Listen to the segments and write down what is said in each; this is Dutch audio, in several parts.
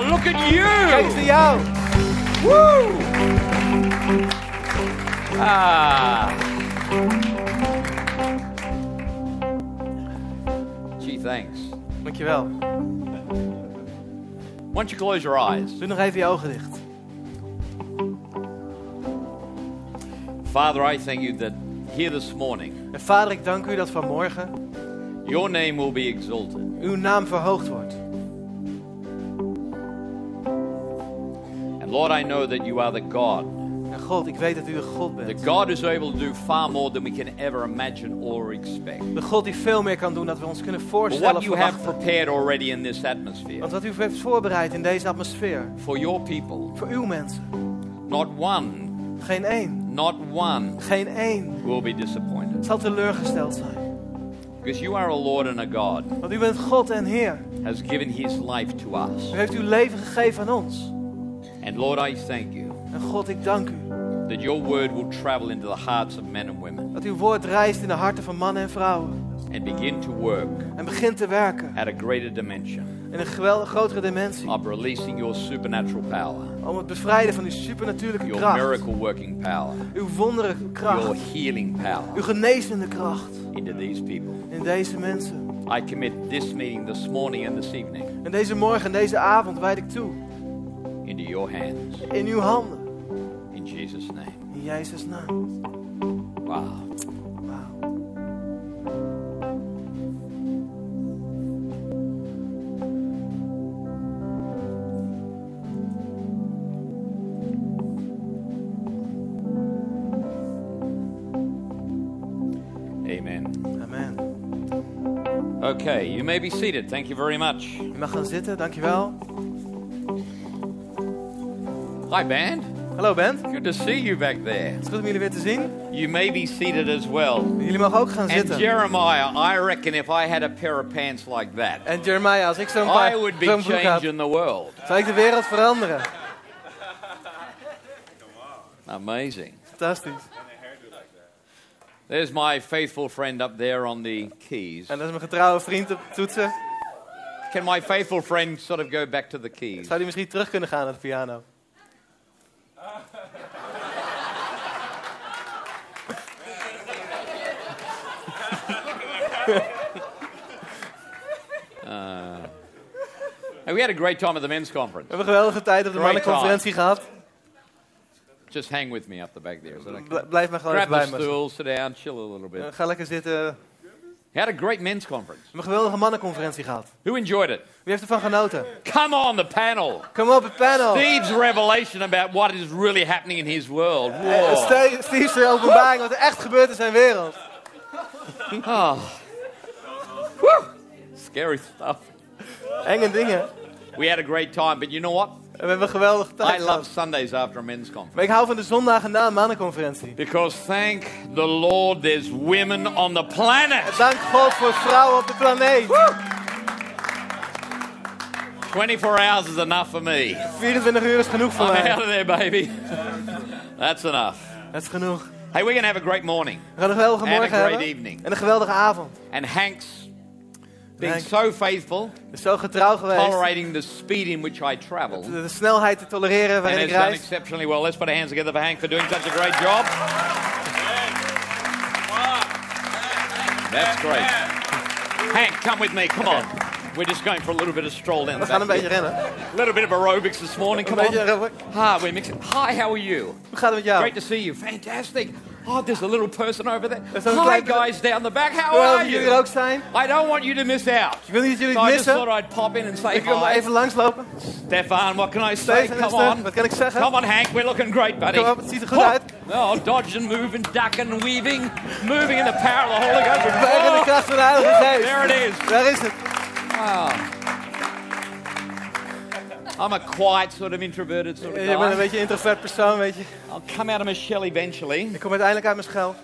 Wow, look at Kijk eens you! naar jou. Woo! Ah. Gee, thanks. Dankjewel. Why don't you close your eyes? Doe nog even je ogen dicht. Father, I thank you that here this morning, En vader, ik dank u dat vanmorgen your name will be exalted. uw naam verhoogd wordt. Lord, I know that you are the God, En God, ik weet dat u de God the bent. God who's able to do far more than we can ever imagine or expect. De God die veel meer kan doen dan we ons kunnen But voorstellen what of you have prepared already in this atmosphere Want wat u heeft voorbereid in deze atmosfeer. for your people, Voor uw mensen. not one, Geen één. not one Geen één will be disappointed. zal teleurgesteld zijn. Because you are a Lord and a God Want u bent God en Heer. has given his life to us. U heeft uw leven gegeven aan ons. And Lord, I thank you En God, ik dank u. that your word will travel into the hearts of men and women Dat uw woord reist in de harten van mannen en vrouwen. and begin to work En begint te werken at a greater dimension in een geweldig grotere dimensie. of releasing your supernatural power, Om het bevrijden van uw supernatuurlijke your kracht. miracle working power, Uw wondere your kracht. healing power Uw genezende kracht. into these people. In deze mensen. I commit this meeting this morning and this evening En deze morgen en deze avond wijd ik toe. Into your hands In uw handen. in Jesus' name. In Jezus' naam. Wow. Amen. Amen. Okay, you may be seated. Thank you very much. U mag gaan zitten, dankjewel. Hi, band. Hallo band. Good to see you back there. Het is goed om jullie weer te zien. You may be seated as well. Jullie mogen ook gaan And zitten. Jeremiah, I reckon if I had a pair of pants like that, En Jeremiah, als ik zo'n I paar would be zo'n broek had, changing the world. zou ik de wereld veranderen. Amazing. Fantastisch. There's my faithful friend up there on the keys. En dat is mijn getrouwe vriend op toetsen. Can my faithful friend sort of go back to the keys? Zou die misschien terug kunnen gaan naar de piano? And we had a great time at the men's conference. We hebben een geweldige tijd op de Great mannenconferentie gehad. Just hang with me up the back there. That okay? Bl- Blijf maar gewoon Grab even the bij me. stool, sit down, chill a little bit. Eh, Ga lekker zitten. We We had a great men's conference. hebben een geweldige mannenconferentie gehad. Who enjoyed it? Wie heeft ervan genoten? Come on, the panel. Kom op, het panel. Steve's revelation about what is really happening in his world. Eh. Steve's openbaring wat er echt gebeurt in zijn wereld. Oh. Woo. Scary stuff. Enge dingen. We had a great time, but you know what? En we hebben een geweldige I tijd love. Sundays after a men's conference. Maar ik hou van de zondagen na een mannenconferentie. Because thank the Lord there's women on the planet. Dank God voor vrouwen op de planeet. 24 hours is enough for me. 24 uur is genoeg voor I'm mij. out of there, baby. That's enough. Dat is genoeg. Hey, we're going to have a great morning We gaan een geweldige and a morgen great hebben. evening. En een geweldige avond. And Hank's Hank. so faithful, zo getrouw geweest. tolerating the speed in which I travel. De, de snelheid te tolereren And waarin ik done reis. exceptionally well. Let's put our hands together for Hank for doing such a great job. That's great. Hank, come with me. Come on. We're just going for a little bit of stroll down We the gaan een beetje rennen. A little bit of aerobics this morning. Come on. Ah, we're mixing. Hi, how are you? Hoe gaat het met jou? Great to see you. Fantastic. Oh, there's a little person over there. There's a Hi, guys down the back. How are jullie you? ook zijn. I don't want you to miss out. Ik wil niet jullie So het I just thought. I'd pop in and say Ik wil maar hi. even langslopen. Stefan, what can I say? Stefan, Come on. wat kan ik zeggen? Come on, Hank. We're looking great, buddy. Kom op, het ziet er goed Oh. uit. Oh, dodging, moving, ducking, weaving, moving in the power of the Holy Ghost. Weg in de Oh, kracht van de Heilige Geest. there it is. Daar is het. Wow. I'm a quiet, sort of introverted sort of Je bent een guy. beetje een introvert persoon, weet je. I'll come out of my shell eventually. Ik kom uiteindelijk uit mijn schel.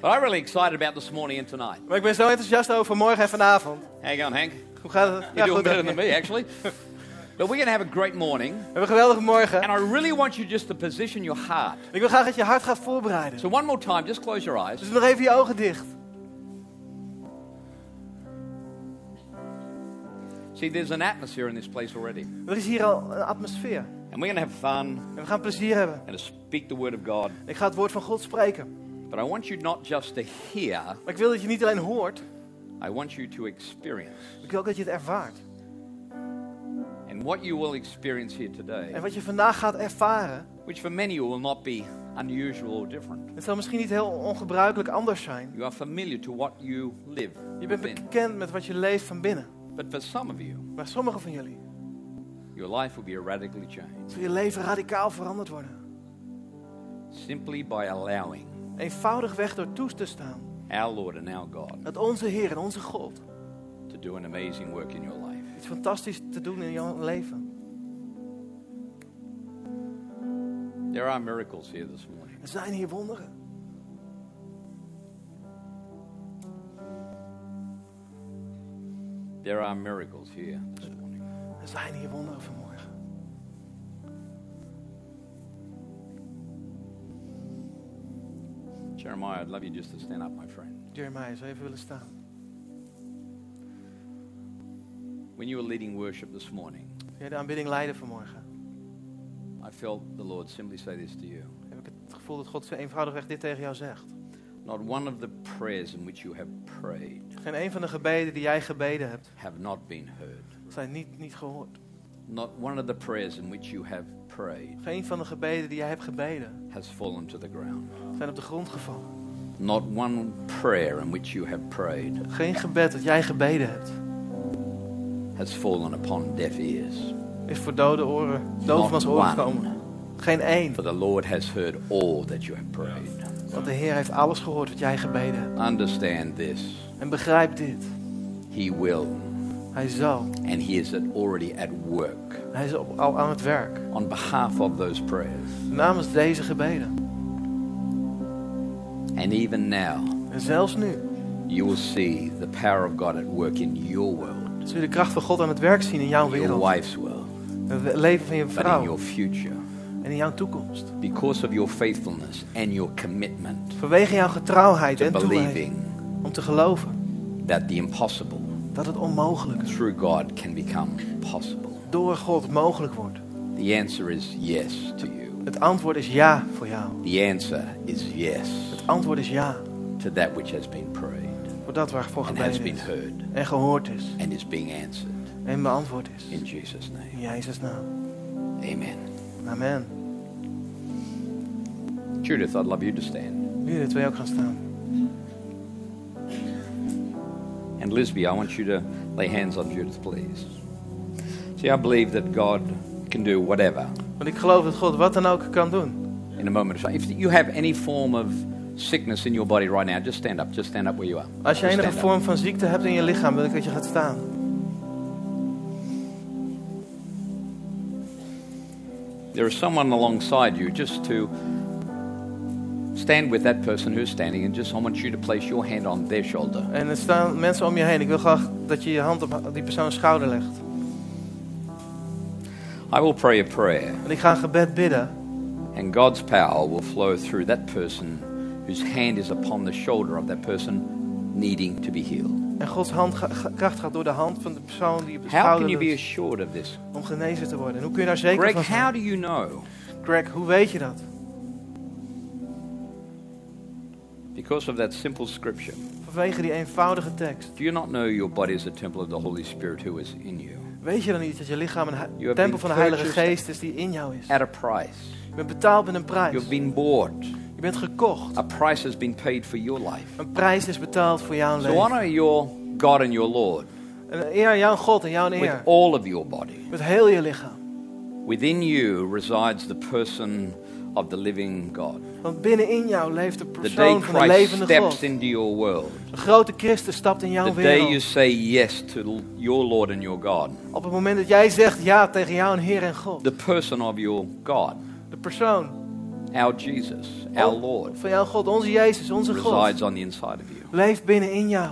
But I'm really excited about this morning and tonight. Maar ik ben zo enthousiast over morgen en vanavond. You going, Hank? Hoe gaat het? You're doing goed, better than me, actually. But we're going to have a great morning. We hebben een geweldige morgen. And I really want you just to position your heart. Ik wil graag dat je hart gaat voorbereiden. So one more time, just close your eyes. Dus nog even je ogen dicht. See, there's an atmosphere in this place already. Er is hier al een atmosfeer. And we're going to have fun En we gaan plezier hebben. and to speak the word of God. Ik ga het woord van God spreken. But I want you not just to hear, Maar ik wil dat je niet alleen hoort, I want you to experience. ik wil ook dat je het ervaart. And what you will experience here today, En wat je vandaag gaat ervaren, which for many will not be unusual or different. het zal misschien niet heel ongebruikelijk anders zijn. You are familiar to what you live Je bent bekend met wat je leeft van binnen. But for some of you, Maar sommigen van jullie your life will be radically changed zal je leven radicaal veranderd worden. simply by allowing Eenvoudigweg door toe te staan our Lord and our God dat onze Heer en onze God to do an amazing work in your life. iets fantastisch te doen in jouw leven. There are miracles here this morning. Er zijn hier wonderen. There are miracles here this morning. Er zijn hier wonderen vanmorgen. Jeremiah, I'd love you just to stand up, my friend. Jeremiah, zou je even willen staan? When you were leading worship this morning, jij de aanbidding leiden vanmorgen? I felt the Lord simply say this to you. Heb ik het gevoel dat God zo eenvoudigweg dit tegen jou zegt. Not one of the prayers in which you have prayed Geen een van de gebeden die jij gebeden hebt, have not been heard. zijn niet, niet gehoord. Not one of the prayers in which you have prayed Geen van de gebeden die jij hebt gebeden, has fallen to the ground. zijn op de grond gevallen. Not one prayer in which you have prayed Geen gebed dat jij gebeden hebt, has fallen upon deaf ears. is voor dode oren, doofmans oren gekomen. Geen één. For the Lord has heard all that you have prayed. Want de Heer heeft alles gehoord wat jij gebeden hebt. Understand this. En begrijp dit. He will, Hij zal. and He is already at work Hij is al aan het werk. on behalf of those prayers. Namens deze gebeden. And even now, En zelfs nu you will see the power of God at work in your world, zul je de kracht van God aan het werk zien in jouw your wereld. wife's world, Het leven van je but in vrouw. your future. En in jouw toekomst. Because of your faithfulness and your commitment Vanwege jouw getrouwheid en toewijding. Om te geloven that the impossible dat het onmogelijk through God can become possible. door God mogelijk wordt. The answer is yes to you. Het antwoord is ja voor jou. The answer is yes Het antwoord is ja to that which has been prayed voor dat waarvoor and has gebeden been is. heard En gehoord is. and is being answered. En beantwoord is. In Jesus' name. In Jezus' naam. Amen. Amen. Judith, I'd love you to stand. Nu jullie twee ook gaan staan. And Lisby, I want you to lay hands on Judith, please. See, I believe that God can do whatever Want ik geloof dat God wat dan ook kan doen. in a moment of time. If you have any form of sickness in your body right now, just stand up. Just stand up where you are. Als je enige vorm van ziekte hebt in je lichaam, wil ik dat je gaat staan. There is someone alongside you just to stand with that person who's standing and just I want you to place your hand on their shoulder. En er staan mensen om je heen. Ik wil graag dat je je hand op die persoon schouder legt. I will pray a prayer En ik ga een gebed bidden. and God's power will flow through that person whose hand is upon the shoulder of that person needing to be healed. En Gods hand kracht gaat door de hand van de persoon die op de How can you be assured of this? om genezen te worden. En hoe kun je daar zeker Greg, van how zijn? do you know? Greg, hoe weet je dat? Because of that simple scripture. Vanwege die eenvoudige tekst. Do you not know your body is a temple of the Holy Spirit who is in you? Weet je dan niet dat je lichaam een tempel van de Heilige Geest is die in jou is? At a price. Je bent betaald met een prijs. You've been bought. Je bent gekocht. A price has been paid for your life. Een prijs is betaald voor jouw So leven. honor your God and your Lord En eer jouw God en jouw with eer. all of your body. Met heel je lichaam. Within you resides the person of the living God. Want binnenin jou leeft de persoon van de Christ levende steps God. into your world, De grote Christus stapt in jouw the day you wereld. say yes to your Lord and your God, Op het moment dat jij zegt ja tegen jou en Heer en God. the person of your God, De persoon our Jesus, our Lord, van jouw God, onze Jezus, onze God. resides on the inside of you. Leeft binnenin jou.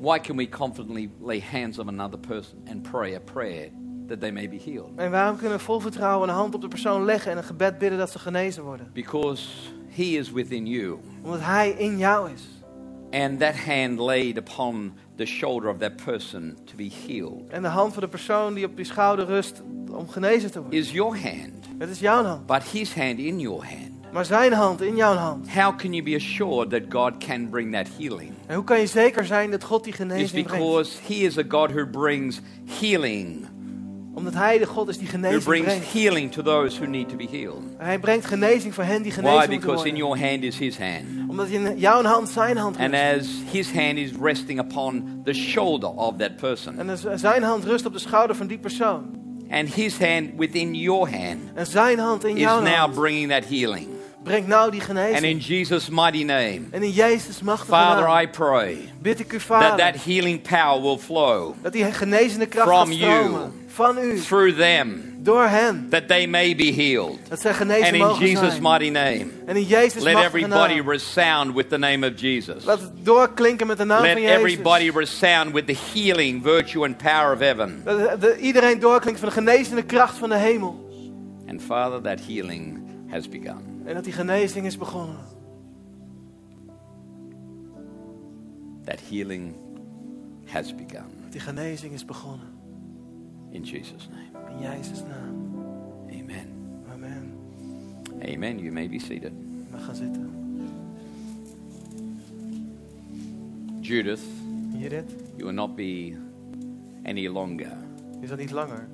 Why can we confidently lay hands on another person and pray a prayer that they may be healed? En waarom kunnen we vol vertrouwen een hand op de persoon leggen en een gebed bidden dat ze genezen worden? Because He is within you. Omdat Hij in jou is. and that hand laid upon the shoulder of that person to be healed En de hand van de persoon die op je schouder rust om genezen te worden. is your hand, Het is jouw hand. but his hand in your hand. Maar zijn hand in jouw hand. How can you be assured that God can bring that healing? En hoe kan je zeker zijn dat God die genezing brengt? because He is a God who brings healing, Omdat hij de God is die who genezing brings brengt. healing to those who need to be healed. Hij brengt genezing voor hen die Why? genezen moeten Because in your hand is His hand. Omdat in jouw hand zijn hand And rust. as His hand is resting upon the shoulder of that person, En dus zijn hand rust op de schouder van die persoon. and His hand within your hand En zijn hand in is jouw now hand bringing that healing. brengt nou die And genezing. in Jesus' mighty name, En in Jezus machtige Father, naam I pray bid ik u, that Vader, that healing power will flow dat die genezende kracht From gaat you. Van u, through them, door hen. that they may be healed. Dat zij And genezen in mogen Jesus' zijn. mighty name, En in Jezus let everybody naam. resound with the name of Jesus. Laat het doorklinken met de naam Let van Jezus. everybody resound with the healing virtue and power of heaven. Dat de- de- iedereen doorklinkt van de genezende kracht van de hemel. And Father, that healing has begun. En dat die genezing is begonnen. That healing has begun. Dat die genezing is begonnen. In Jesus' name. In Jezus' naam. Amen. Amen. Amen. You may be seated. We gaan zitten. Judith, Judith, you will not be any longer is dat niet langer.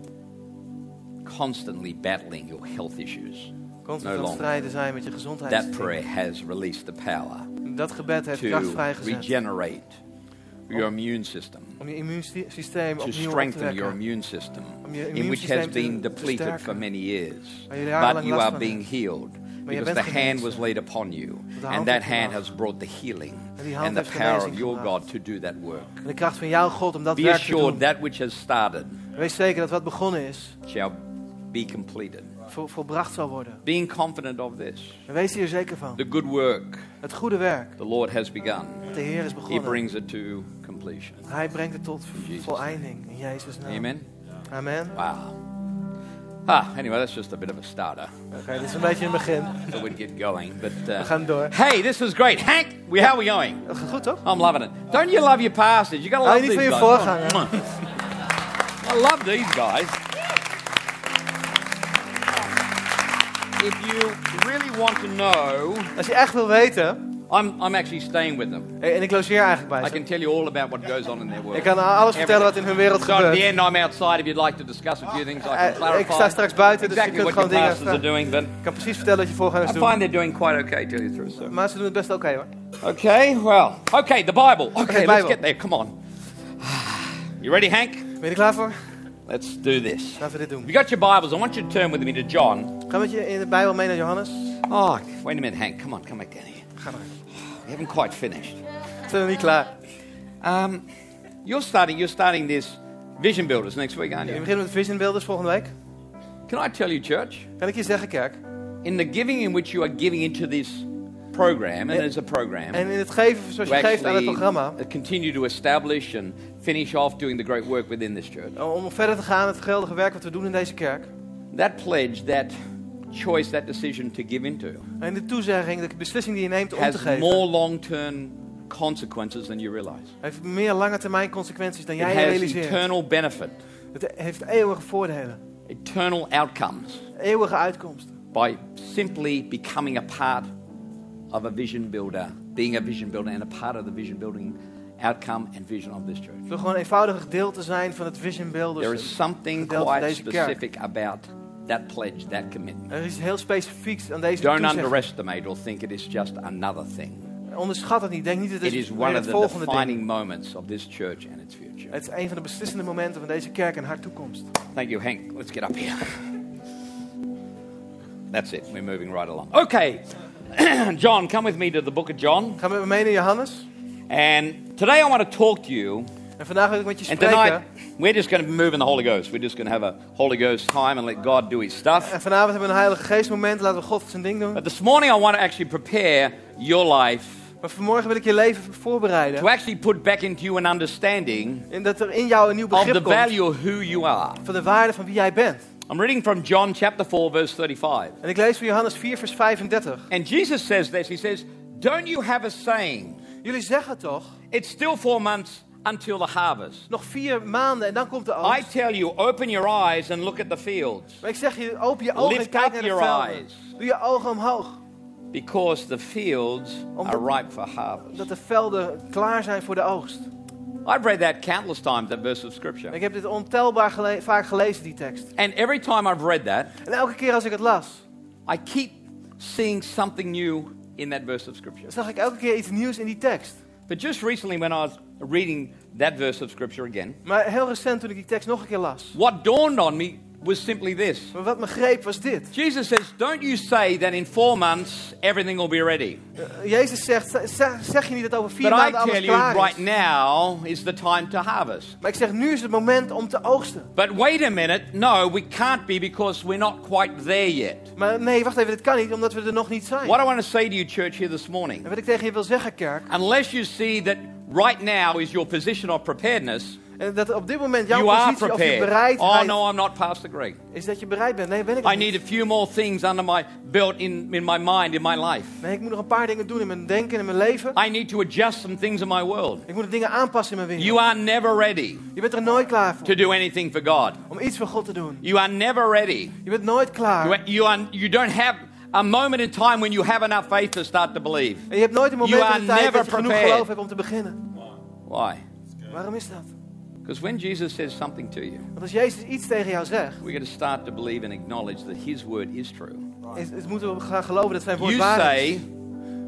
constantly battling your health issues. Constant No strijden zijn met je That gezondheid. prayer has released the power Dat gebed heeft kracht to vrijgezet. regenerate your immune system, Om je immuunsysteem to opnieuw op te strengthen your immune system, in which has been depleted for many years. But you are being healed because the hand was laid upon you, and that hand has brought the healing En die hand and the power of your. God to do that work. De kracht van jouw God om dat Be assured that which has started Wees zeker dat wat begonnen is, shall be completed. Vol, volbracht zal worden. Being confident of this, En wees hier zeker van. the good work Het goede werk the Lord has begun, dat de Heer is He begonnen. brings it to completion. Hij brengt het tot voleinding. In Jezus' naam. Amen. Amen. Wow. Ah, anyway, that's just a bit of a starter. Oké, dit is een beetje een begin. So we'd get going. But We uh, gaan door. hey, this was great. Hank, we, how are we going? Goed, toch? I'm loving it. Don't you love your pastors? You gotta love niet these van je guys. voorganger? I love these guys. If you really want to know, Als je echt wil weten, I'm, I'm actually staying with them. En ik logeer eigenlijk bij I ze. can tell you all about what goes on in their world. Ik kan alles vertellen wat in hun wereld So at the gebeurt. end, I'm outside if you'd like to discuss a few things. I Eh, can ik clarify sta straks buiten, dus je exactly kunt what your gewoon dingen... pastors are doing. But Ik kan precies vertellen wat je voorgangers I doen. find they're doing quite okay, tell you the truth. So. Maar ze doen het best oké hoor. Okay, well, okay, the Bible. Okay, let's Bible. get there. Come on. You ready, Hank? Ben je er klaar voor? Let's do this. Laten we dit doen. If you got your Bibles, I want you to turn with me to John. Ga met je in de Bijbel mee naar Johannes. Oh, wait a minute, Hank. Come on, come back down here. Ga maar. We haven't quite finished. We zijn nog niet klaar. Um, you're starting. You're starting this Vision Builders next week, aren't you? We beginnen met Vision Builders volgende week. Can I tell you, church? Kan ik je zeggen, kerk? In the giving in which you are giving into this program, and there's a program. En in het geven zoals je geeft aan het programma. continue to establish and finish off doing the great work within this church. Om verder te gaan met het geweldige werk wat we doen in deze kerk. That pledge, that choice, that decision to give into En de toezegging, de beslissing die je neemt om te has geven. more long-term consequences than you realize. Heeft meer lange termijn consequenties dan jij has realiseert. eternal benefit, Het heeft eeuwige voordelen. eternal outcomes Eeuwige uitkomsten. by simply becoming a part of a vision builder, being a vision builder and a part of the vision building outcome and vision of this church. Door gewoon eenvoudig deel te zijn van het Vision Builders. There is something quite specific about that pledge, that commitment. Er is heel specifieks aan deze Don't underestimate or think it is just another thing. Onderschat het niet. Denk niet dat het It is one of the ding. defining moments of this church and its future. Het is een van de beslissende momenten van deze kerk en haar toekomst. Thank you, Hank. Let's get up here. That's it. We're moving right along. Okay. John, come with me to the book of John. Ga met me mee naar Johannes. And today I want to talk to you. En vandaag wil ik met je And spreken. tonight, we're just going to move in the Holy Ghost. We're just going to have a Holy Ghost time and let God do his stuff. En vanavond hebben we een Heilige Geest moment. Laten we God zijn ding doen. But this morning, I want to actually prepare your life Maar vanmorgen wil ik je leven voorbereiden. to actually put back into you an understanding En dat er in jou een nieuw of begrip the komt value of who you are. van de waarde van wie jij bent. I'm reading from John chapter 4, verse 35. En ik lees van Johannes 4 vers 35. And Jesus says this He says, Don't you have a saying? Jullie zeggen toch, It's still four months until the harvest. nog vier maanden en dan komt de I oogst. tell you, open your eyes and look at the fields. Maar ik zeg je, open je ogen en Lift kijk up naar de your velden. eyes. Doe je ogen omhoog. Because the fields Omdat- are ripe for harvest. Dat de velden klaar zijn voor de oogst. I've read that countless times, that verse of scripture. Ik heb dit ontelbaar gele- vaak gelezen, die tekst. And every time I've read that, En elke keer als ik het las, I keep seeing something new in that verse of scripture. zag ik elke keer iets nieuws in die tekst. But just recently, when I was reading that verse of scripture again, Maar heel recent toen ik die tekst nog een keer las. what dawned on me was simply this. Maar wat me greep was dit. Jesus says, Don't you say that in four months everything will be ready. Eh, Jezus zegt, zeg, zeg je niet dat over vier But I maanden alles tell you, klaar right now is the time to harvest. Maar ik zeg, nu is het moment om te oogsten. But wait a minute, no, we can't be because we're not quite there yet. Maar nee, wacht even, dit kan niet, omdat we er nog niet zijn. What I want to say to you, church, here this morning, En wat ik tegen je wil zeggen, kerk, unless you see that right now is your position of preparedness, en dat op dit moment jouw you are positie of je prepared. bereidheid Oh no, I'm not Pastor Greg. is dat je bereid bent. Nee, ben ik I het need niet. a few more things under my belt in, in my mind, in my life. Nee, ik moet nog een paar dingen doen in mijn denken en in mijn leven. I need to adjust some things in my world. Ik moet dingen aanpassen in mijn wereld. You are never ready Je bent er nooit klaar voor to do anything for God. om iets voor God te doen. You are never ready. Je bent nooit klaar. You, you, are, you don't have a moment in time when you have enough faith to start to believe. En je hebt nooit een moment in de tijd dat je genoeg prepared. geloof hebt om te beginnen. Why? Waarom is dat? Because when Jesus says something to you, Want als Jezus iets tegen jou zegt, we're going to start to believe and acknowledge that His word is true. is, is moeten we gaan geloven dat zijn woord You waar is. say,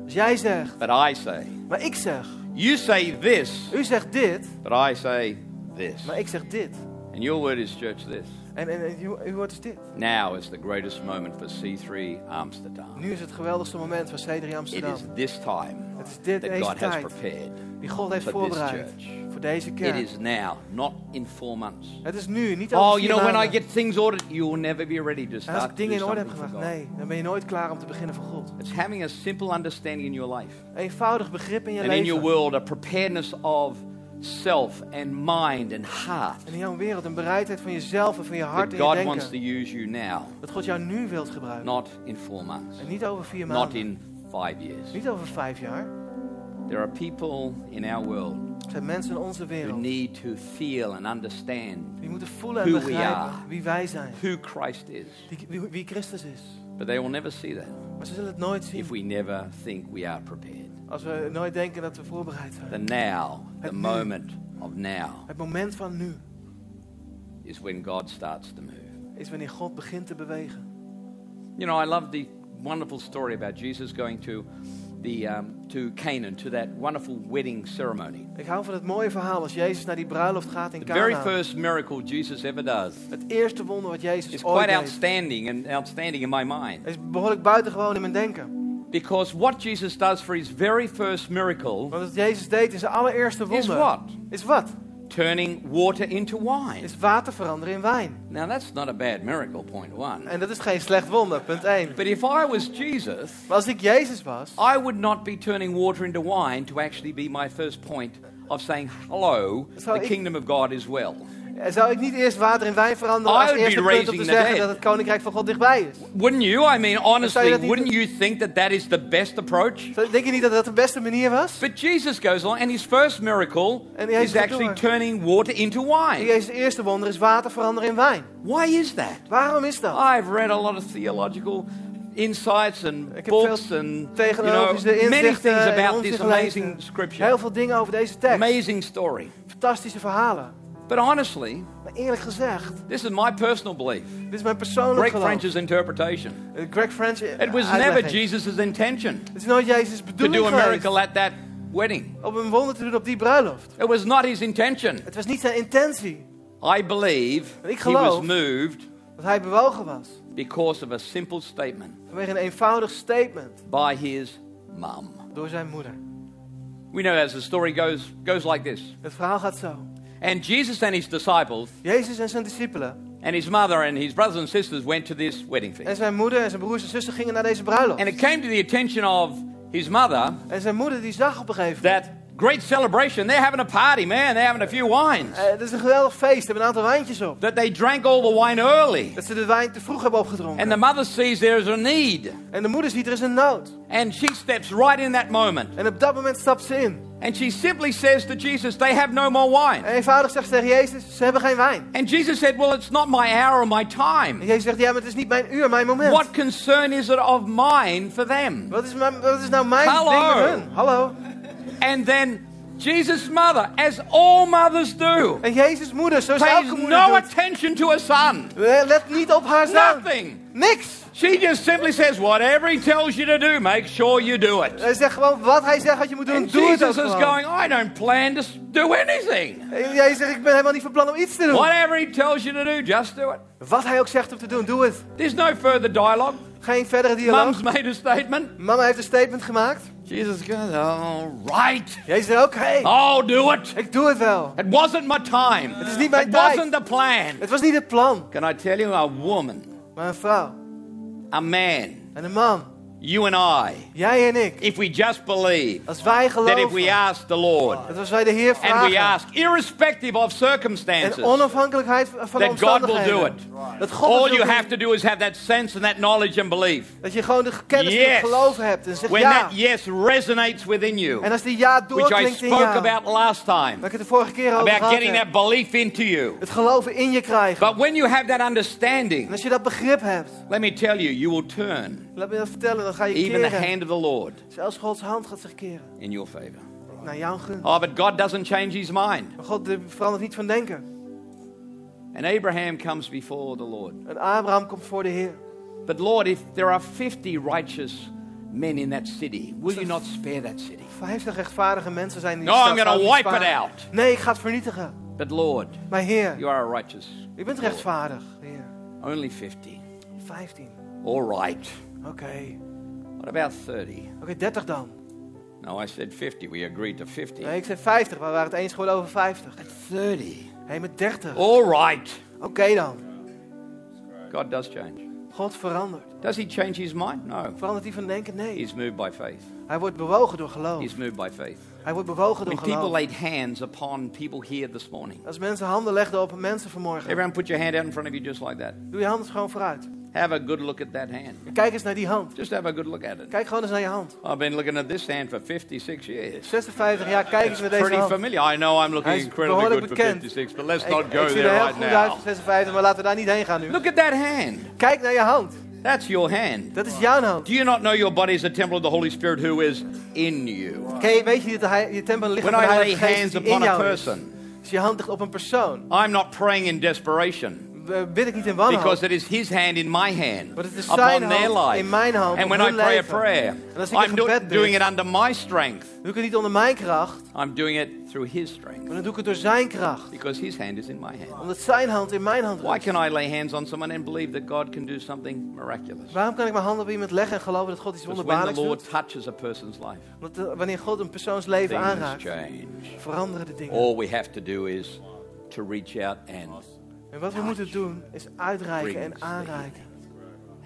Als jij zegt, but I say. maar ik zeg, You say this, u zegt dit, but I say this. maar ik zeg dit. And your word is, church, this. En, en, en uw, uw woord is dit. Now is the greatest moment for C3 Amsterdam. Nu is het geweldigste moment van C3 It Amsterdam. is this time Het is dit, that deze God has tijd prepared die God heeft for this voorbereid church. Deze It kerk. is now, not in four months. Het is nu, niet over Oh, vier you know, when I maanden. get things ordered, you will never be ready to En als start ik dingen in orde heb gebracht, nee, dan ben je nooit klaar om te beginnen voor God. It's having a simple understanding in your life Eenvoudig begrip in je and in your leven. world, a preparedness of self and mind and heart. En in jouw wereld een bereidheid van jezelf en van je hart en je God wants to denken. use you now, Dat God jou nu wilt gebruiken. not in four months, En niet over vier not maanden. in five years. Niet over vijf jaar. There are people in our world Er zijn mensen in onze who wereld need to feel and understand die moeten voelen en who we begrijpen are. wie wij zijn. who Christ is. Wie, wie, wie Christus is. But they will never see that Maar ze zullen het nooit if zien we never think we are prepared. als we nooit denken dat we voorbereid zijn. The now, the Het nu. moment of now, Het moment van nu is when God starts to move. is wanneer God begint te bewegen. You know, I love the wonderful story about Jesus going to the um, to Canaan to that wonderful wedding ceremony. Ik hou van het mooie verhaal als Jezus naar die bruiloft gaat in The very first miracle Jesus ever does Het eerste wonder wat Jezus is ooit quite deed. outstanding and outstanding in my mind. is behoorlijk buitengewoon in mijn denken. Because what Jesus does for his very first miracle Want wat Jezus deed in zijn allereerste is wonder what? is wat? Turning water into wine. Is water veranderen in wijn. Now that's not a bad miracle, point one. En dat is geen slecht wonder, punt 1. But if I was Jesus, Maar als ik Jezus was, I would not be turning water into wine to actually be my first point of saying, hello, the kingdom of God is well. Zou ik niet eerst water in wijn veranderen als eerste punt om te zeggen dat het koninkrijk van God dichtbij is? Wouldn't you? I mean, honestly, wouldn't you think that that is the best approach? Denk je niet dat dat de beste manier was? But Jesus goes on, and his first miracle is actually turning water into wine. Jezus' eerste wonder is water veranderen in wijn. Why is that? Waarom is dat? I've read a lot of theological insights and books and you know, many things about this amazing scripture. Heel veel dingen over deze tekst. Amazing story. Fantastische verhalen. But honestly, Maar eerlijk gezegd, this is my personal belief. dit is mijn persoonlijk Greg geloof. French's interpretation. Eh, Greg French eh, It was uitlegging. never Jesus' intention Het is nooit Jezus' to bedoeling do a miracle at that wedding. om een wonder te doen op die bruiloft. It was not his intention. Het was niet zijn intentie I believe ik he was moved dat hij bewogen was. because of a simple statement Vanwege een eenvoudig statement by his mum. door zijn moeder. We know as the story goes goes like this. Het verhaal gaat zo. And Jesus and his disciples Jezus en zijn discipelen and his mother and his brothers and sisters went to this wedding feast. en zijn moeder en zijn broers en zussen gingen naar deze bruiloft. And it came to the attention of his mother En zijn moeder die zag op een gegeven moment that Great celebration. They're having a party, man. They're having a few wines. Eh, Het is een geweldig feest. Ze hebben een aantal wijntjes op. That they drank all the wine early. Dat ze de wijn te vroeg hebben opgedronken. And the mother sees there is a need. En de moeder ziet er is een nood. And she steps right in that moment. En op dat moment stapt ze in. And she simply says to Jesus, They have no more wine. En eenvoudig zegt ze tegen Jezus, ze hebben geen wijn. And Jesus said, Well, it's not my hour or my En time. Jezus zegt, ja, maar het is niet mijn uur, mijn moment. What concern is it of mine for them? Wat is, mijn, wat is nou mijn Hallo. ding met hun? Hallo. And then Jesus' mother, as all mothers do, En Jezus' moeder, zoals pays elke moeder no doet. attention to her son. Eh, Let niet op haar zoon. Nothing. Niks. She just simply says, Whatever he tells you to do, make sure you do it. Hij zegt gewoon, wat hij zegt wat je moet doen, And doe het ook Jesus is gewoon. going, I don't plan to do anything. En Jezus zegt, ik ben helemaal niet van plan om iets te doen. Whatever he tells you to do, just do it. Wat hij ook zegt om te doen, doe het. There's no further dialogue. Geen verdere dialoog. Mum's made a statement. Mama heeft een statement gemaakt. Jesus goes, All right. Jezus zegt, oké, I'll do it. ik doe het wel. It wasn't my time. Het is niet mijn It tijd. wasn't the plan. Het was niet het plan. Can I tell you, a woman, Maar een vrouw a man, en een man, you and I, jij en ik, if we just believe als wij that if we geloven, ask the Lord dat als wij de Heer and we vragen, ask, irrespective of en circumstances, onafhankelijkheid van that God will do omstandigheden, it. dat God All you have to do is have that sense and that knowledge and belief. dat je gewoon de kennis en Yes. het geloven hebt en zegt When ja. that yes resonates within you, En als die ja which I doorklinkt in spoke jou, about last time, waar ik het de vorige keer over about getting that belief into you. het geloven in je krijgen. But when you have that En understanding, als je dat begrip hebt, let me tell you, you will turn laat me dat vertellen, dan ga je even the hand of the Lord Zelfs Gods hand gaat zich keren. in your favor. Naar jouw gunst. Oh, but God doesn't change his mind. Maar God verandert niet van denken. And Abraham comes before the Lord. En Abraham komt voor de Heer. But Lord, if there are 50 righteous men in that city, will you not spare that city? 50 rechtvaardige mensen zijn die No, I'm stad going to wipe it out. Nee, ik ga het vernietigen. But Lord, Maar Heer, you are a righteous. u bent rechtvaardig. Heer. Only 50. 15. All right. Oké. What about 30? Oké, 30 dan. No, I said 50. We agreed to 50. Nee, ik zei 50, maar we waren het eens gewoon over 50. But 30. Hé, hey, met 30. All right. Oké dan. God does change. God verandert. Does he change his mind? No. Verandert hij van denken? Nee. He's moved by faith. Hij wordt bewogen door geloof. He's moved by faith. Hij wordt bewogen door When people geloof. laid hands upon people here this morning, Als mensen handen legden op mensen vanmorgen. everyone put your hand out in front of you just like that. Doe je handen gewoon vooruit. Have a good look at that hand. Kijk eens naar die hand. Just have a good look at it. Kijk gewoon eens naar je hand. I've been looking at this hand for 56 years. 56 jaar, kijk eens naar deze Pretty hand. familiar. I know I'm looking incredibly good for bekend. 56, but let's Ik, not ik go er there right uit now. voor 56, maar laten we daar niet heen gaan nu. Look at that hand. Kijk naar je hand. That's your hand. Dat is jouw hand. Do you not know your body is a temple of the Holy Spirit who is in you? Je, weet je dat je tempel When van de I Heilige lay Geest die in upon a jou is. person, Als je hand ligt op een persoon, I'm not praying in desperation bid ik niet in wanhoop. because it is His hand in my hand het is upon zijn their hand life. in mijn hand, And when I pray a leven. prayer, En als ik een I'm do- bid, doing it under my strength. doe ik het niet onder mijn kracht, I'm doing it through His strength maar dan doe ik het door zijn kracht. because His hand is in my hand. Omdat zijn hand in mijn hand Why can I lay hands on someone and believe that God can do something miraculous? Waarom kan ik mijn handen op iemand leggen en geloven dat God iets Because when the wonderbaarlijks Lord doet? touches a person's life, Want eh, wanneer God een persoons leven aanraakt, change. veranderen de dingen. All we have to do is to reach out and. En wat we moeten doen, is uitreiken en aanreiken.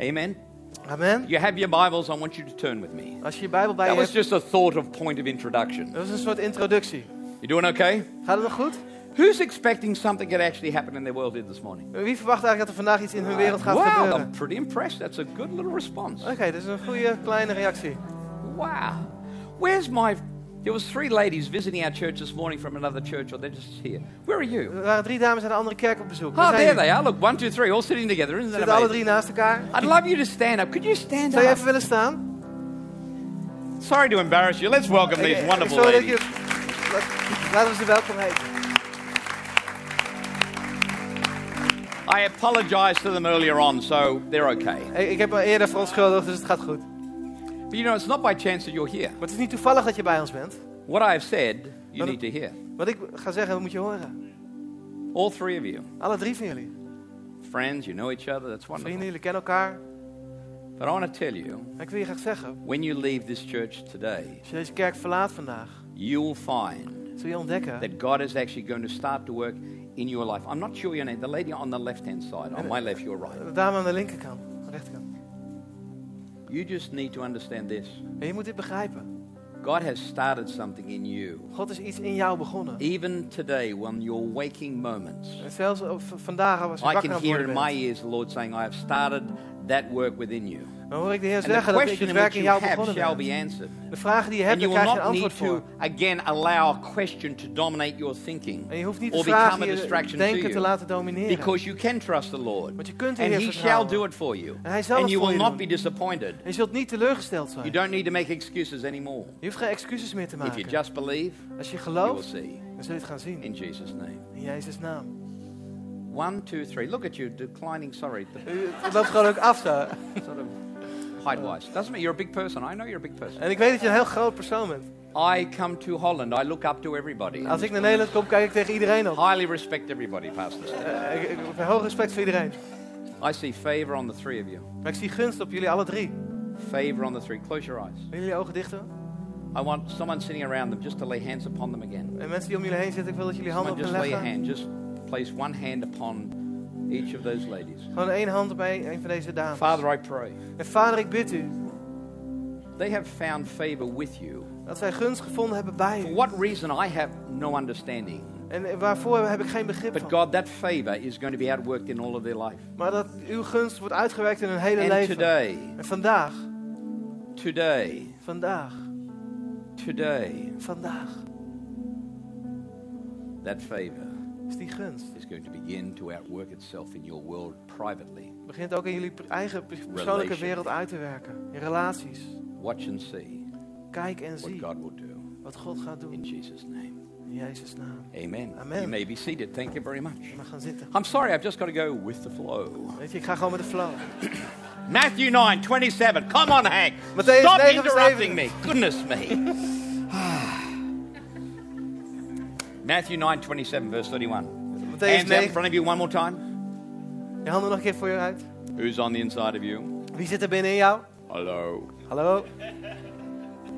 Amen. Amen. You have your Bibles. I want you to turn with me. Als je je Bijbel bij That je was hebt, just a thought of point of introduction. dat is een soort introductie. You doing okay? Gaat het nog goed? Who's expecting something to actually happen in their world here this morning? Wie verwacht eigenlijk dat er vandaag iets in hun wereld gaat Wow, gebeuren? I'm pretty impressed. That's a good little response. Oké, dat is een goede kleine reactie. Wow. Where's my. There was three ladies visiting our church this morning from another church, or they're just here. Where are you? Er waren drie dames uit een andere kerk op bezoek. Waar Oh, there they are. Look, one, two, three, all sitting together. Isn't Ze that zitten alle amazing? drie naast elkaar. I'd love you to stand up. Could you stand Zou je up? even willen staan? Sorry to embarrass you. Let's welcome Ik- these ik- wonderful sorry dat ladies. je- laat- Laten we ze welkom heten. I apologized to them earlier on, so they're okay. Ik, ik heb me eerder verontschuldigd, dus het gaat goed. But you know, it's not by chance that you're here. Maar het is niet toevallig dat je bij ons bent. What I have said, you need to hear. Wat ik ga zeggen, moet je horen. All three of you. Alle drie van jullie. Friends, you know each other, that's Vrienden, wonderful. jullie kennen elkaar. But I want to tell you, ik wil je graag zeggen, when you leave this church today, als je deze kerk verlaat vandaag, you will find zul je ontdekken that God is actually going to start to work in your life. I'm not sure your name. The lady on the left hand side, on my left, your right. de dame aan de linkerkant, rechterkant. You just need to understand this. En je moet dit begrijpen. God has started something in you. God is iets in jou begonnen. Even today, when your waking moments, En zelfs op vandaag als je I wakker can hear in my ears the Lord saying, I have started that work within you. Dan hoor ik de Heer And the zeggen dat ik het werk in you jou begonnen shall ben. be answered. De vragen die je And hebt, you daar krijg je een antwoord voor. again, allow a question to dominate your thinking En je hoeft niet or de a je denken te you. laten domineren. Because you can trust the Lord. Want je kunt de And Heer He shall do it for you. En hij zal And het you voor will je not doen. be disappointed. En je zult niet teleurgesteld You zijn. don't need to make excuses anymore. Je hoeft geen excuses meer te If you maken. just believe, Als je you will gelooft, see. dan zul je het gaan zien. In Jesus' name. In Jezus' naam. One, two, three. Look at you declining. Sorry, Het loopt gewoon ook af zo. sort of height wise. Doesn't mean you're a big person. I know you're a big person. En ik weet dat je een heel groot persoon bent. I come to Holland. I look up to everybody. Als ik naar Nederland kom, kijk ik tegen iedereen op. Highly respect everybody, Pastor. Eh, ik, ik heb hoog respect voor iedereen. I see favor on the three of you. Maar ik zie gunst op jullie alle drie. Favor on the three. Close your eyes. Willen jullie ogen dicht doen? I want someone sitting around them just to lay hands upon them again. En mensen die om jullie heen zitten, ik wil dat jullie handen op hen just lay a leggen. hand. Just place one hand upon each of those ladies. Gewoon één hand op een, een van deze dames. Father, I pray. En vader, ik bid u They have found favor with you. dat zij gunst gevonden hebben bij For u. what reason, I have no understanding. En waarvoor heb ik geen begrip But van. God, that favor is going to be outworked in all of their life. Maar dat uw gunst wordt uitgewerkt in hun hele And leven. today, En vandaag, today, vandaag, today, vandaag that favor is die gunst. is going to begin to outwork itself in your world privately. Begint ook in jullie eigen persoonlijke wereld uit te werken. In relaties. Watch and see Kijk en zie. what God will do wat God gaat doen. in. Jesus' name. In Jezus' naam. Amen. Amen. You may be seated. Thank you very much. Mag gaan zitten. I'm sorry, I've just got to go with the flow. Weet je, ik ga gewoon met de flow. Matthew 9, 27. Come on, Hank. Matthäus Stop 9, interrupting me. Goodness me. Matthew 9, 27, verse 31. Hands out in front of you one more time. Je handen nog een keer voor je uit. Who's on the inside of you? Wie zit er binnenin jou? Hello. Hallo?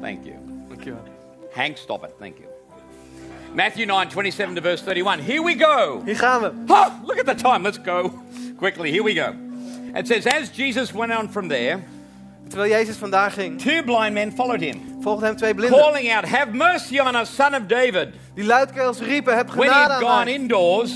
Thank you. Dankjewel. Hank, stop it. Thank you. Matthew 9, 27 to verse 31. Here we go. Hier gaan we. Oh, look at the time. Let's go quickly. Here we go. It says, As Jesus went on from there, Terwijl Jezus vandaag ging, two blind men followed him, volgden hem twee blinden. calling out, Have mercy on us, son of David. Die luidkeels riepen, heb When he genade had gone indoors,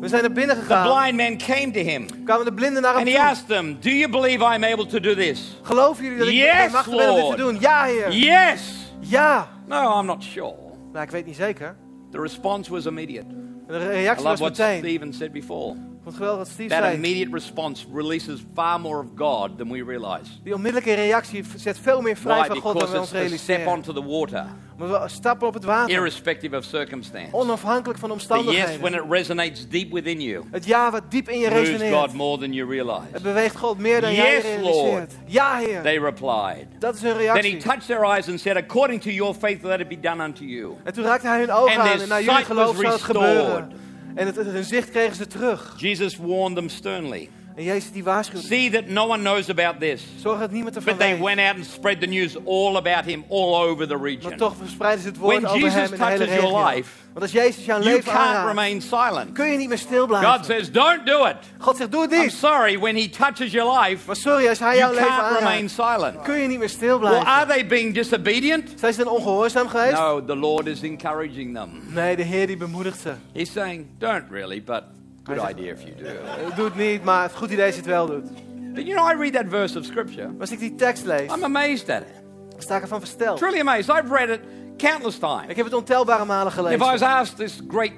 We zijn naar binnen the gegaan. blind men came to him. Kwamen de blinden naar hem And he asked them, Do you believe I am able to do this? Geloven jullie dat ik Yes, bij machtig ben om dit te doen? Ja, Heer. Yes. Ja. No, I'm not sure. Nou, ik weet niet zeker. The response was immediate. De I reactie love was what meteen. Stephen said before. Het geweldig wat Steve That zei. immediate response releases far more of God than we realize. Die onmiddellijke reactie zet veel meer vrij Why? van God dan Because we it's ons to step realiseren. onto the water, Maar we stappen op het water. irrespective of circumstance. Onafhankelijk van The yes, omstandigheden. when it resonates deep within you, Het ja wat diep in je moves resoneert. God more than you Het realize. beweegt God meer dan jij Yes, realiseert. Ja, Heer. They replied. Dat is hun Then he reactie. touched their eyes and said, According to your faith, let it be done unto you. En toen raakte hij hun ogen And aan their en naar jullie sight geloof was zou het restored. En het, hun zicht kregen ze terug. Jesus warned them sternly En Jezus die. See that no one knows about this. Zorg dat niemand ervan But they weet. went out and spread the news all about him all over the Maar region. toch verspreiden ze het woord When over Jesus hem in de hele touches your regio. life, Want als Jezus jouw You leven can't aanraakt, remain silent. kun je niet meer stil blijven. God says, Don't do it. God zegt, doe het I'm niet. sorry, when he touches your life, Maar sorry, als hij you jouw leven can't remain aanraakt, silent. kun je niet meer stil Well, blijven. are they being disobedient? Zijn ze dan ongehoorzaam geweest? No, the Lord is encouraging them. Nee, de Heer die bemoedigt ze. He's saying, Don't really, but good zegt- idea if you do. Eh, Doe het niet, maar het is goed idee als je het wel doet. But you know, I read that verse of scripture. Maar als ik die tekst lees, I'm amazed at it. dan sta ik ervan versteld. Truly amazed. I've read it countless times. Ik heb het ontelbare malen If I was gelezen. asked this great,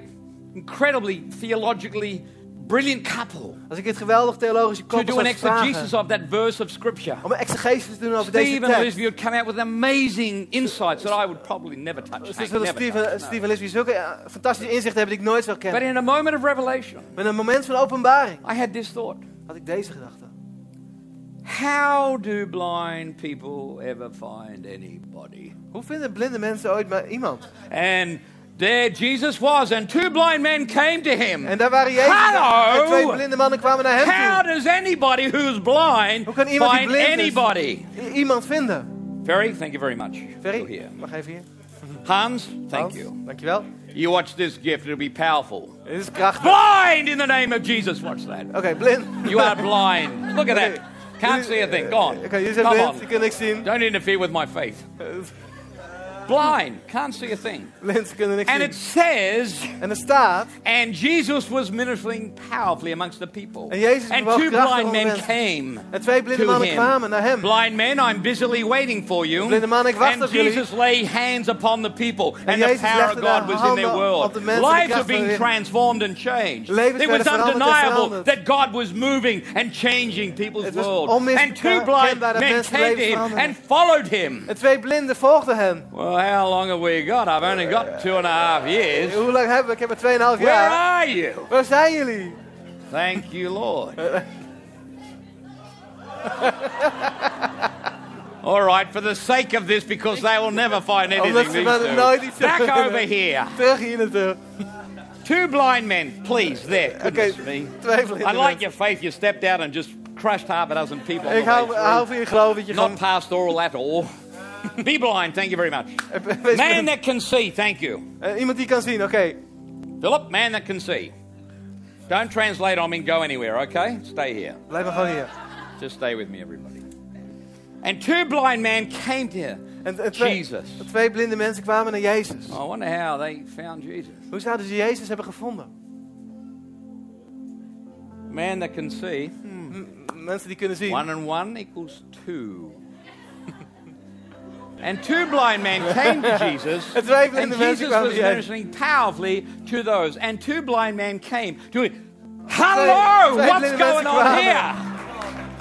incredibly theologically brilliant couple Als ik dit geweldig theologische to koppel do an zou exegesis vragen, of that verse of scripture, om een exegesis te doen over deze Steve and tekst. Elizabeth would come out with amazing insights that I would probably never touch. Hank, zullen never Steve, touch, en- no. Steve en Lisbeth zulke eh, fantastische inzichten hebben die ik nooit zou But kennen. in a moment of revelation, Met een moment van openbaring I had this thought. had ik deze gedachte. How do blind people ever find anybody? Hoe vinden blinde mensen ooit maar iemand? And there Jesus was, and two blind men came to him. En daar waren Jezus Hallo! en twee blinde mannen kwamen naar hem How toe. does anybody who's blind Hoe kan iemand die find blind is anybody? i- iemand vinden? Ferry, thank you very much. You're Ferry, here. mag even hier. Hans, thank Hans, you. Dankjewel. You watch this gift, it'll be powerful. Dit is krachtig. Blind in the name of Jesus. Watch that. Oké, blind. You are blind. Look at that. Can't see a thing. Go on. Oké, jullie zijn Come blind, on. je kunt niks zien. Don't interfere with my faith. Eh, blind, can't see a thing. Blind, kunnen niks And it says, En er staat, and Jesus was ministering powerfully amongst the people. En Jezus And bewoog two krachtig blind onder men mensen. came en twee blinde to mannen him. kwamen naar hem. Blind men, I'm busily waiting for you. Blinde man, ik wacht and op jullie. Jesus laid hands upon the people, and, the Jezus power of legde de God was in their handen world. op de mensen, de Lives kracht are being transformed and changed. Levens It was veranderd en undeniable veranderd. that God was moving and changing people's Het was world. onmiskenbaar And two blind dat men came to levens him veranderden. and followed him. En twee blinden volgden hem. Well, how long have we got? I've only got two and a half years. Hoe lang hebben we? Ik heb er 2,5 Where jaar. are you? Waar zijn jullie? Thank you, Lord. All right, for the sake of this, because they will never find anything. These two. Back over here. Terug hier naartoe. Two blind men, please. There. Goodness me. twee blinde I like your faith. You stepped out and just crushed half a dozen people. Ik hou, hou van je geloof dat je Not pastoral at all. Be blind. Thank you very much. Man that can see. Thank you. Eh, iemand die kan zien, oké. Philip, man that can see. Don't translate on me and go anywhere, okay? Stay here. Blijf maar gewoon hier. Just stay with me, everybody. And two blind men came to him. En, en twee, Jesus. twee blinde mensen kwamen naar Jezus. I wonder how they found Jesus. Hoe zouden ze Jezus hebben gevonden? Man that can see. M- mensen die kunnen zien. One and one equals two. And two blind men came to Jesus. And Jesus was ministering powerfully to those. And two blind men came to him. Hello! What's going on here?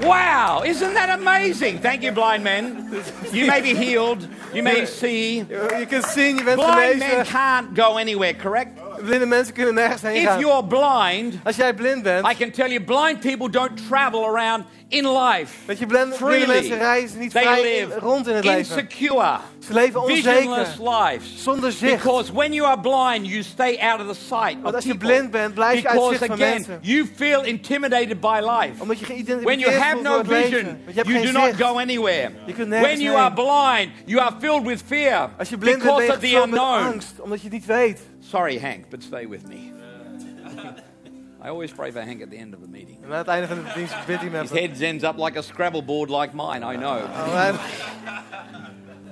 Wow, isn't that amazing? Thank you, blind men. You may be healed, you may see. You can see. zien, je bent Blind men can't go anywhere, correct? Blinde mensen kunnen nergens heen If you're blind, Als jij blind bent, I can tell you, blind people don't travel around in life. dat je blinde, blinde mensen reizen niet They vrij live rond in het leven. insecure, Ze leven visionless onzeker, lives. zonder zicht. Because when you are blind, you stay out of the sight Want als je blind bent, blijf je uit Because zicht van again, mensen. you feel intimidated by life. Omdat je When you have no door het leven. vision, Want je hebt you do not go anywhere. Je kunt nergens When you are blind, you are filled with fear Als je blind bent, ben because je of the gevuld met unknown. angst. Omdat je het niet weet. Sorry, Hank, but stay with me. I always pray for Hank at the end of the meeting. En aan het einde van de dienst bidt hij His head ends up like a Scrabble board like mine, I know.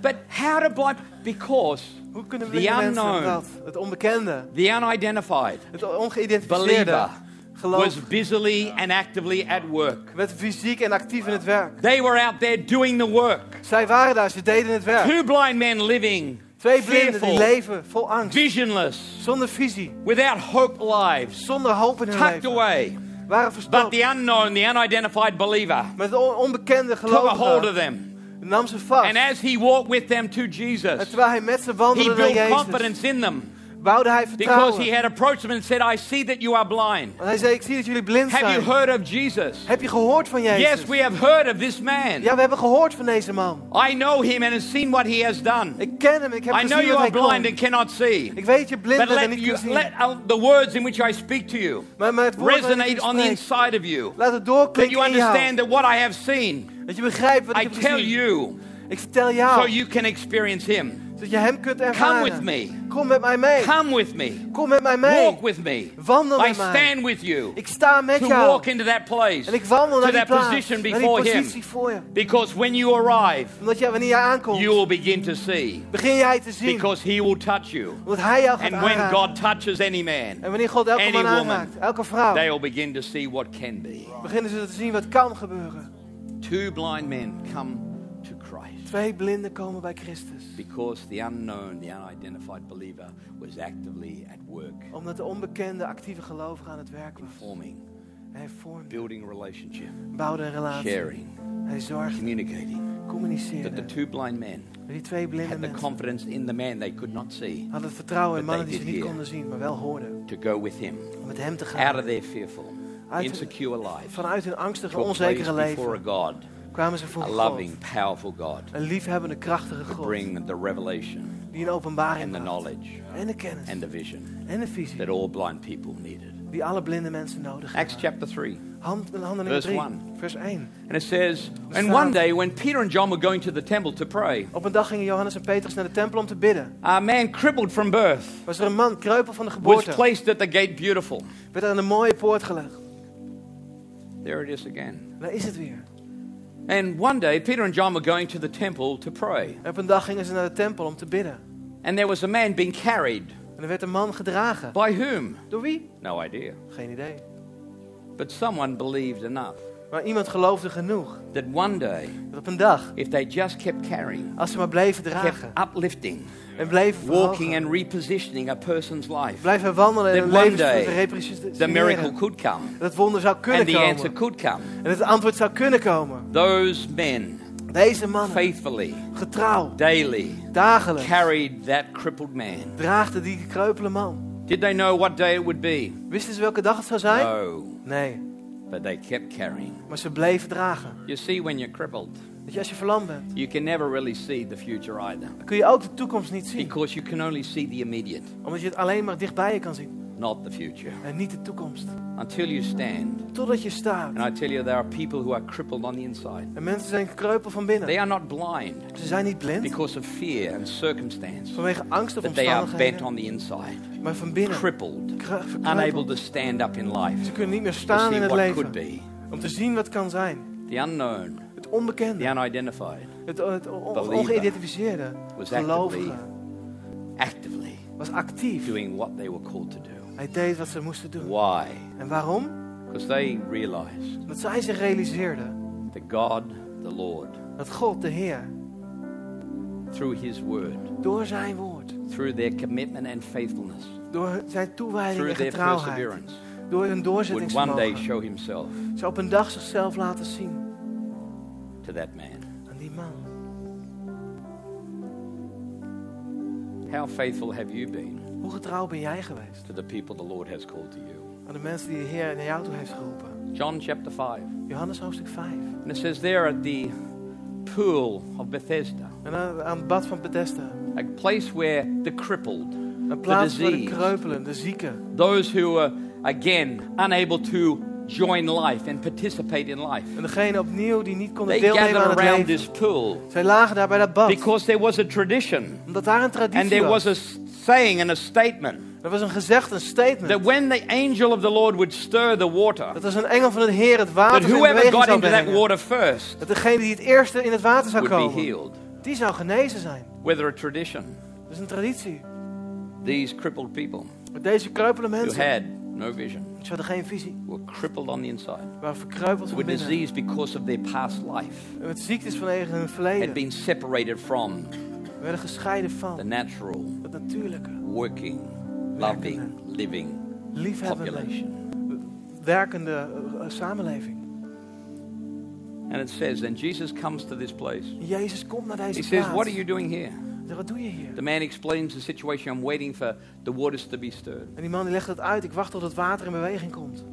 But how do blind? Because Hoe kunnen The unknown. dat? Het onbekende. the unidentified Het ongeïdentificeerde. Geloof was busily and actively at work. werd fysiek en actief in het werk. They were out there doing the work. Zij waren daar, ze deden het werk. Two blind men living Twee blinden die leven vol angst. visionless, Zonder visie. without hope lives, Zonder hoop in hun tucked leven. away. Waren But verstopt. the unknown, the unidentified believer Met de on- onbekende took a hold of gelovigen them. nam ze vast. And as he walked with them to En Jesus, terwijl hij met ze he wandelde naar built Jezus, confidence in them bouwde hij because he had approached them and said, I see that you are blind. Want hij zei, ik zie dat jullie blind Have you heard of Jesus? Heb je gehoord van Jezus? Yes, we have heard of this man. Ja, we hebben gehoord van deze man. I know him and have seen what he has done. Ik ken hem, ik heb I know you are blind kon. and cannot see. Ik weet je blind bent en let, niet kunt zien. let uh, the words in which I speak to you maar, maar het woord dat ik resonate on the inside of you. laat het That you understand that what I have seen, Dat je begrijpt wat I ik heb tell gezien. you, Ik vertel so you can experience him. Zodat je hem kunt Come ervaren. with me. Kom met mij mee. Come with me. Kom met mij mee. Walk with me. Wandel I met mij. stand with you Ik sta met to jou. walk into that place. En ik wandel to naar die that plaats. position naar die before him. positie voor je. Because when you arrive, Omdat jij, wanneer jij aankomt, you will begin to see. begin jij te zien. Because he will touch you. Omdat hij jou gaat And when. God touches any man, En wanneer God elke any man woman, aanraakt, elke vrouw, they will begin to see what can be. beginnen ze te zien wat kan gebeuren. Two blind men come Twee blinden komen bij Christus. because the unknown, the unidentified believer was actively at work, Omdat de onbekende actieve gelovige aan het werk was. forming, Hij vormde, building relationship, bouwde een relatie. sharing, Hij zorgde, communicating. That communiceerde. the two blind men Die twee blinde had the mensen confidence in the man they could not see hadden het vertrouwen in mannen die ze niet konden zien, maar wel hoorden. to go with him Om met hem te out gaan. of their fearful, Uit- insecure lives Vanuit hun angstige, onzekere place before a leven God, kwamen ze voor a loving, powerful God, Een liefhebbende, krachtige God. bring the revelation Die een openbaring and the knowledge En de kennis. and the vision En de visie. that all blind people needed. Die alle blinde mensen nodig Acts hebben. chapter 3. Hand, handelingen Verse 3, one. vers 1. And it says, And one day when Peter and John were going to the temple to pray, Op een dag gingen Johannes en Petrus naar de tempel om te bidden. a man crippled from birth Was er een man, kreupel van de was geboorte. placed at the gate beautiful. Werd aan een mooie poort gelegd. There it is again. Daar is het weer. And one day, Peter and John were going to the temple to pray. En op een dag gingen ze naar de tempel om te bidden. And there was a man being carried. En er werd een man gedragen. By whom? Door wie? No idea. Geen idee. But someone believed enough Maar iemand geloofde genoeg. that one day, Dat op een dag, if they just kept carrying, als ze maar bleven kept dragen. uplifting, En bleven walking and repositioning a person's life, Blijven wandelen en hun one leven the miracle could come. Dat wonder zou kunnen And the answer komen. could come. En het antwoord zou kunnen komen. Those men Deze mannen, faithfully, getrouw, daily, dagelijks, carried that crippled man. draagden die kreupele man. Did they know what day it would be? Wisten ze welke dag het zou zijn? No, Nee, but they kept carrying. maar ze bleven dragen. You see, when you're crippled, Weet je, als je verlamd bent, you can never really see the future either. dan kun je ook de toekomst niet zien. Because you can only see the immediate, Omdat je het alleen maar dichtbij je kan zien. Not the future. En niet de toekomst. Until you stand. Totdat je staat. And I tell you, there are people who are crippled on the inside. En mensen zijn kreupel van binnen. They are not blind Ze zijn niet blind because of fear and circumstance, vanwege angst of but they are bent omstandigheden. on the inside, Maar van binnen. crippled, unable to stand up in life, Ze kunnen niet meer staan in het what could leven. be, Om te zien wat kan zijn. the unknown, Het the onbekende. unidentified, Het, het ongeïdentificeerde. Gelovige. actively Was actief. doing what they were called to do. Hij deed wat ze moesten doen. Why? En waarom? Because they realized Dat zij zich realiseerden that God, the Lord, dat God, de Heer, through His Word, door zijn woord, through their commitment and faithfulness, door zijn toewijding through en their getrouwheid, perseverance, door hun would one day doorzettingsvermogen, show Himself zou op een dag zichzelf laten zien to that man. aan die man. How faithful have you been Hoe getrouw ben jij geweest to the people the Lord has called to you? aan de mensen die de Heer naar jou toe heeft geroepen? John chapter 5. Johannes hoofdstuk 5. And it says there at the pool of Bethesda, En aan, aan het bad van Bethesda. a place where the crippled, Een plaats voor de kreupelen, de zieken. those who are again unable to join life and participate in life, En degene opnieuw die niet konden they deelnemen aan het around leven. this pool Zij lagen daar bij dat bad. because there was a tradition Omdat daar een and traditie there was was. a saying and a statement Er was een gezegd, een statement. that when the angel of the Lord would stir the water, Dat als een engel van het Heer het that water in whoever got zou into that water first Dat degene die het eerste in het water zou would be komen, healed. die zou genezen zijn. Whether a tradition, Dat is een traditie. these crippled people deze kreupele who mensen, had no vision ze hadden geen visie. were crippled on the inside waren verkreupeld van with binnen. disease because of their past life, En met ziektes vanwege hun had verleden. been separated from We werden gescheiden the van natural, het natuurlijke, working, loving, living liefhebbende, population. werkende eh, eh, samenleving. And it says, and Jesus comes to this place. Jezus komt naar He deze says, plaats. What are you doing here? Wat doe je hier? The man explains the situation. I'm waiting for the waters to be stirred. En die man die legt het uit. Ik wacht tot het water in beweging komt.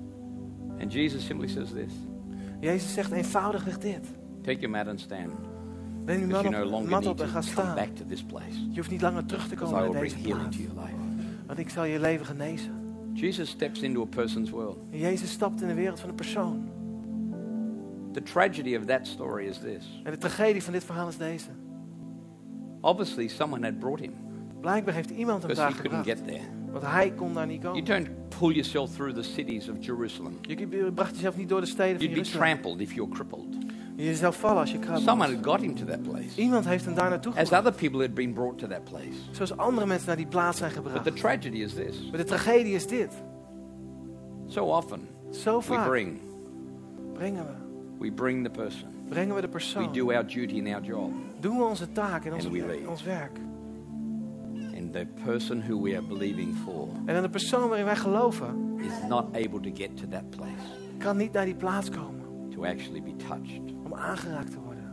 And Jesus simply says this Jezus zegt eenvoudigweg dit. Take your mat and stand. Neem you longer mat op en ga come staan. back to this place. Je hoeft niet langer terug te komen naar deze plaats. Want ik zal je leven genezen. Jesus steps into a person's world. Jezus stapt in de wereld van een persoon. The tragedy of that story is this. En de tragedie van dit verhaal is deze. Obviously, someone had brought him Blijkbaar heeft iemand hem daar he couldn't gebracht. get there. Want hij kon daar niet You komen. don't pull yourself through the cities of Jerusalem. Je bracht jezelf niet door de steden van You'd be Jeruzalem. trampled if you're crippled. Je zou vallen als je krab Someone had got him to that place, Iemand heeft hem daar naartoe as gebracht. other people had been brought to that place. Zoals andere mensen naar die plaats zijn But gebracht. the tragedy is this Maar de tragedie is dit. so often Zo we vaak bring, brengen we. we bring the person, Brengen we de we persoon. do our duty and our job, Doen we onze taak en onze, And we leave. ons werk. and the person who we are believing for En dan de persoon waarin wij geloven, is not able to get to that place kan niet naar die plaats komen. to actually be touched. Om aangeraakt te worden.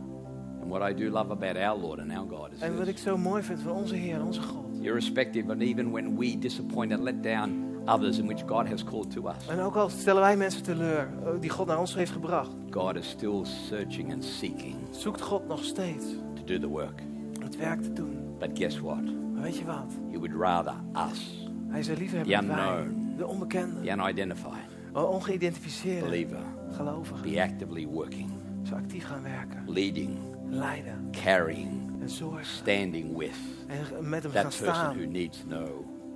And what I do love about our Lord and our God is En wat ik zo mooi vind van onze Heer en onze God. Irrespective, and even when we disappoint and let down others in which God has called to us, En ook al stellen wij mensen teleur eh, die God naar ons heeft gebracht. God is still searching and seeking Zoekt God nog steeds to do the work. het werk te doen. But guess what? Maar weet je wat? He would rather us, Hij zou liever The hebben wij, unknown. de onbekende, the unidentified de ongeïdentificeerde believer, gelovigen, be actively working, zo actief gaan werken, leading, leiden carrying, en zorgen. standing with En met hem gaan that person who staan, needs to know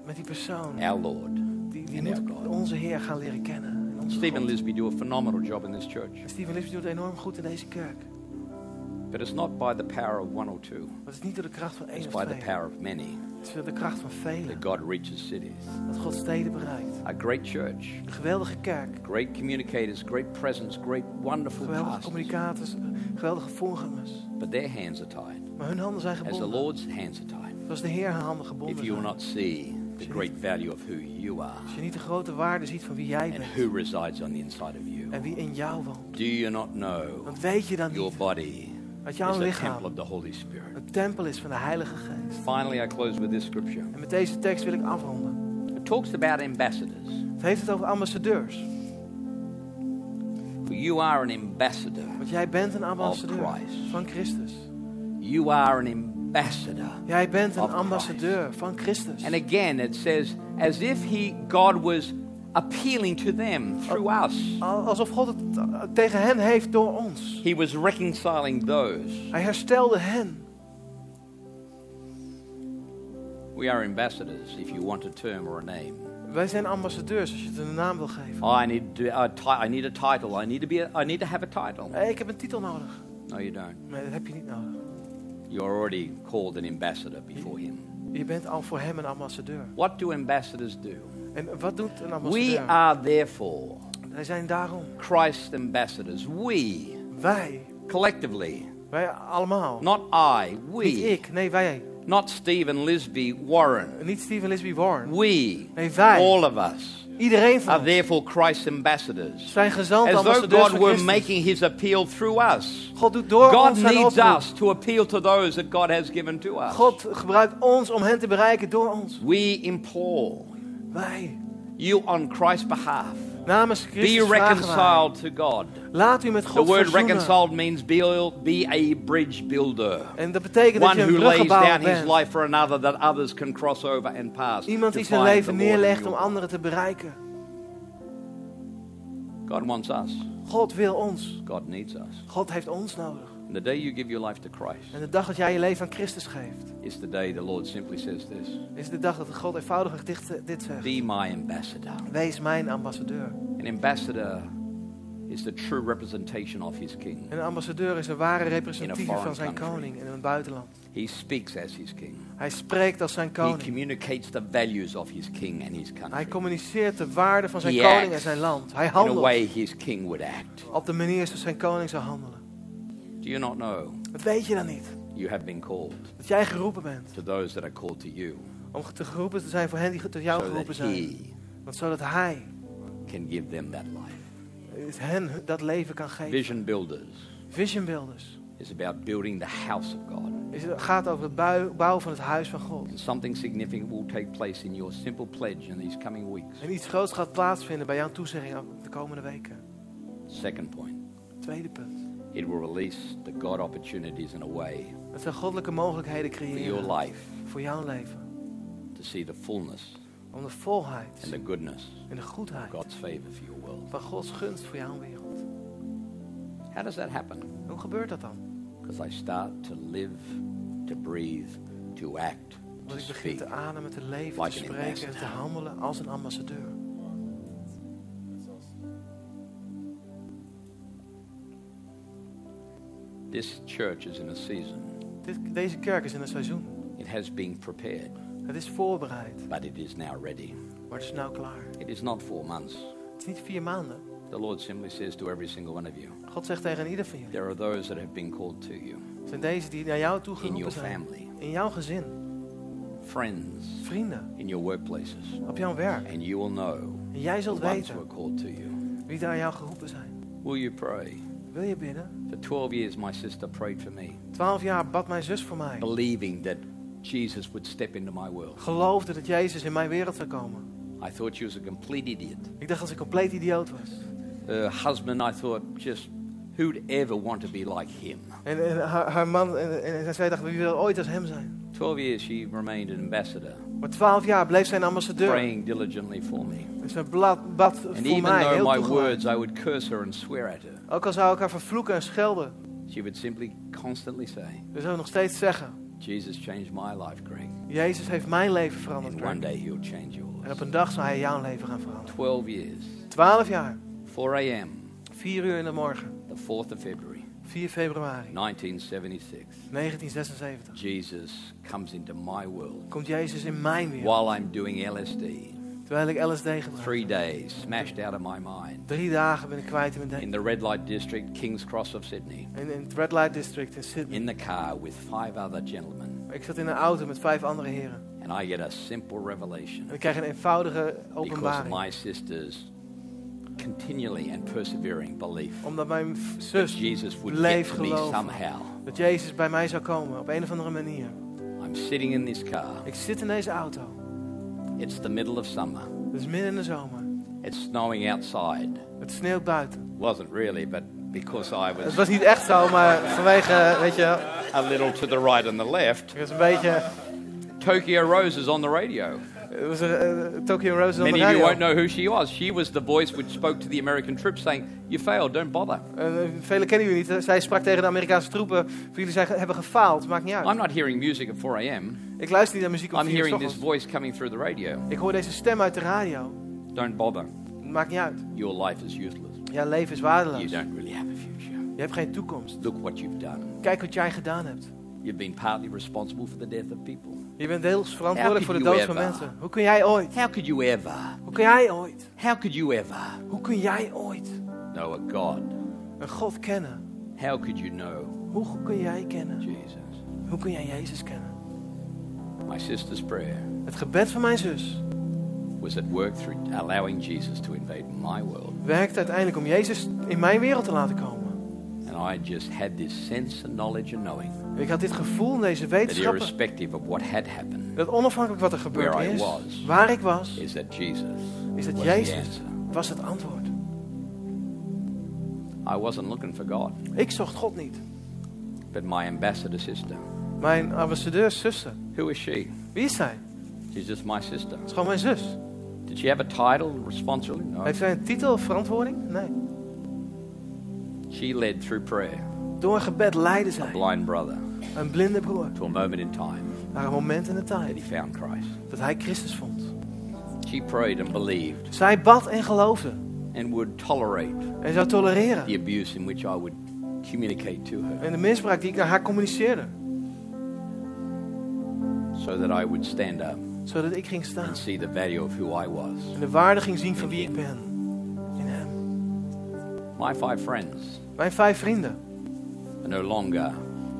met die persoon. our Lord. Die, die and our moet God. onze Heer gaan leren kennen. Stephen. Lisby do a phenomenal job in this church. En Stephen Lisby doet enorm goed in deze kerk. But it's not by the power of one or two, Maar het is niet door de kracht van één it's of by the twee. power of many De kracht van velen. that God reaches cities. Dat God steden bereikt. A great church, Een geweldige kerk. great communicators, great presence, great wonderful Geweldige pastors. communicators. Geweldige voorgangers. But their hands are tied, Maar hun handen zijn as the gebonden. Lord's hands are tied. Zoals de Heer haar handen If gebonden you will not see the great value of who you are Als je niet de grote waarde ziet van wie jij and bent. who resides on the inside of you, En wie in jou woont. do you not know Want weet je dan your niet body is jouw the temple lichaam of the Holy Spirit? een tempel is van de Heilige Geest. Finally, I close with this scripture. En met deze tekst wil ik afronden. It talks about ambassadors. Het heeft het over ambassadeurs. For you are an ambassador. Want jij bent een ambassadeur Christ. van Christus. You are an ambassador. Jij bent een Of ambassadeur van Christus. And again, it says, as if he, God was appealing to them through us. Al- Alsof God het eh, tegen hen heeft door ons. He was reconciling those. Hij herstelde hen. We are ambassadors, if you want a term or a name. Wij zijn ambassadeurs als je het een naam wil geven. Oh, I need, to, a ti- I need a title. I need to be. A, I need to have a title. Hey, ik heb een titel nodig. No, you don't. Nee, dat heb je niet nodig. You're already called an ambassador before Him. Je bent al voor hem een ambassadeur. What do ambassadors do? En wat doet een We ambassadeur? are therefore Wij zijn daarom. Christ ambassadors. We, Wij. collectively, Wij allemaal. not I, Niet we, ik. Nee, wij. not Stephen Lisby Warren. Niet Stephen Lisby Warren. We, Nee, wij. all of us, Iedereen van are ons. therefore Christ's ambassadors. Zijn gezant As though God were making his appeal through us. God doet door God ons needs us to appeal to those that God has given to us. God gebruikt ons om hen te bereiken door ons. We implore Wij. you on Christ's behalf. Namens Be Christus reconciled to God. Laat u met The God word verzoenen. reconciled means be, be a bridge builder. En dat betekent dat One je een who lays down his life for another that others can cross over and pass. Iemand die zijn leven the neerlegt om anderen te bereiken. God wants us. God wil ons. God needs us. God heeft ons nodig. And the day you give your life to Christ En de dag dat jij je leven aan Christus geeft, is the day the Lord simply says this is de dag dat God eenvoudigweg dit, dit zegt. Be my ambassador. Wees mijn ambassadeur. An ambassador is the true representation of his king. En een ambassadeur is een ware a van zijn country. koning in een buitenland. He speaks as his king. Hij spreekt als zijn He koning. communicates the values of his king and his Hij country. communiceert de waarde van zijn He koning en zijn land. Hij In a handelt way his king would act. op de manier zoals zijn koning zou handelen. Do you not know Dat weet je dan niet. you have been called Dat jij geroepen bent. to those that are called to you Om te geroepen te zijn voor hen die tot jou so geroepen that zijn. he Want zodat hij can give them that life? hen dat leven kan geven. Vision builders Vision builders. is about building the house of God. Is het gaat over het bouwen van het huis van God. And something significant will take place in your simple pledge in these coming weeks. En iets groots gaat plaatsvinden bij jouw toezegging de komende weken. Second point, Tweede punt. It will release the God opportunities in a way Het zal goddelijke mogelijkheden for your creëren life voor jouw leven. to see the fullness Om de volheid and the goodness en de goedheid God's favor for your world. van Gods gunst voor jouw wereld. How does that happen? Hoe gebeurt dat dan? Because I start to live, to breathe, to act, to Dat ik begin te ademen, te leven, Like te spreken en te handelen als een ambassadeur. This church is in a season. Dit, deze kerk is in een seizoen. It has been prepared, Het is voorbereid, but it is now ready. maar het is nou klaar. It is not four months. Het is niet vier maanden. The Lord simply says to every single one of you, God zegt tegen ieder van jullie. there are those that have been called to you zijn deze die naar jou toe in your geroepen zijn. family, In jouw gezin, friends, vrienden, in your workplaces, op jouw werk. and you will know En jij zult weten called to you. wie daar jou geroepen zijn. Will you pray? Wil je bidden? For 12 years, my sister prayed for me, Twaalf jaar bad mijn zus voor mij. believing that Jesus would step into my world. Geloofde dat Jezus in mijn wereld zou komen. I thought she was a complete idiot. Ik dacht dat ze een compleet idioot was. Her husband, I thought, just who'd ever want to be like him? En, en haar, haar man en, en, zij dacht, wie wil ooit als hem zijn? 12 years, she remained an ambassador, Maar twaalf jaar bleef zij een ambassadeur. praying diligently for me. En blad, bad And voor even mij, though heel my toegelijk. words, I would curse her and swear at her, Ook al zou ik haar vervloeken en schelden. she would simply constantly say, We zouden nog steeds zeggen, Jesus changed my life, Greg. Jezus heeft mijn leven veranderd. And one day he'll change En op yours. een dag zal hij jouw leven gaan veranderen. 12 years, Twaalf jaar, 4 a.m., vier uur in de morgen, the 4th of February, 4 februari 1976, 1976 Jesus comes into my world komt Jezus in mijn wereld. while I'm doing LSD. Terwijl ik LSD gebruik. Three days, smashed out of my mind. Drie dagen ben ik kwijt in mijn In denken. the red light district, King's Cross of Sydney. In, in het Red Light District in Sydney. In the car with five other gentlemen. Ik zat in een auto met vijf andere heren. And I get a simple revelation. En ik krijg een eenvoudige Because openbaring. my sisters continually and persevering belief Omdat mijn zus Jesus would bleef geloven. somehow. dat Jezus bij mij zou komen op een of andere manier. I'm sitting in this car. Ik zit in deze auto. It's the middle of summer. Het is midden in de zomer. It's snowing outside. Het sneeuwt buiten. Wasn't really, but because I Het was was niet echt zo, maar vanwege, weet je, a little to the right and the left, het was een beetje... Tokyo Rose is on the radio. Het was uh, Tokyo Rose Many of you won't know who she was. She was the voice which spoke to the American troops saying, You failed, don't bother. Uh, velen kennen jullie niet. Zij sprak tegen de Amerikaanse troepen. Voor jullie zijn, hebben gefaald, maakt niet uit. I'm not hearing music at 4 a.m. Ik luister niet naar muziek om I'm 4 uur hearing this voice coming through the radio. Ik hoor deze stem uit de radio. Don't bother. Maakt niet uit. Your life is useless. Jouw leven is You waardeloos. don't really have a future. Je hebt geen toekomst. Look what you've done. Kijk wat jij gedaan hebt. You've been partly responsible for the death of people. Je bent deels verantwoordelijk voor de dood van mensen. Hoe kun jij ooit? How could you ever, Hoe kun jij ooit? how could you ever Hoe kun jij ooit know a God? een God kennen? How could you know Hoe kun jij kennen? Jesus? Hoe kun jij Jezus kennen? My sister's prayer Het gebed van mijn zus was at work through allowing Jesus to invade my world. werkt uiteindelijk om Jezus in mijn wereld te laten komen. And I just had this sense and knowledge and knowing Ik had dit gevoel deze wetenschappen. of what had happened, Dat onafhankelijk wat er gebeurd is, was. waar ik was, is that Jesus is dat was Jezus was het antwoord. I wasn't looking for God, Ik zocht God niet. but my ambassador sister. Mijn ambassadeurs zuster. Who is she? Wie is zij? She's just my sister. Het is gewoon mijn zus. Did she have a title, responsibility? No. Heeft zij een titel of verantwoording? Nee. She led through prayer Door een gebed leidde a zij blind brother een blinde broer to a moment in time naar een moment in de that tijd he found Christ. dat hij Christus vond. She prayed and believed Zij bad en geloofde and would tolerate en zou tolereren. the abuse in which I would communicate to her En de misbruik die ik naar haar communiceerde. so that I would stand up Zodat ik ging staan. and see the value of who I was. En de waarde ging zien van wie ik ben. In hem. My five friends Mijn vijf vrienden are no longer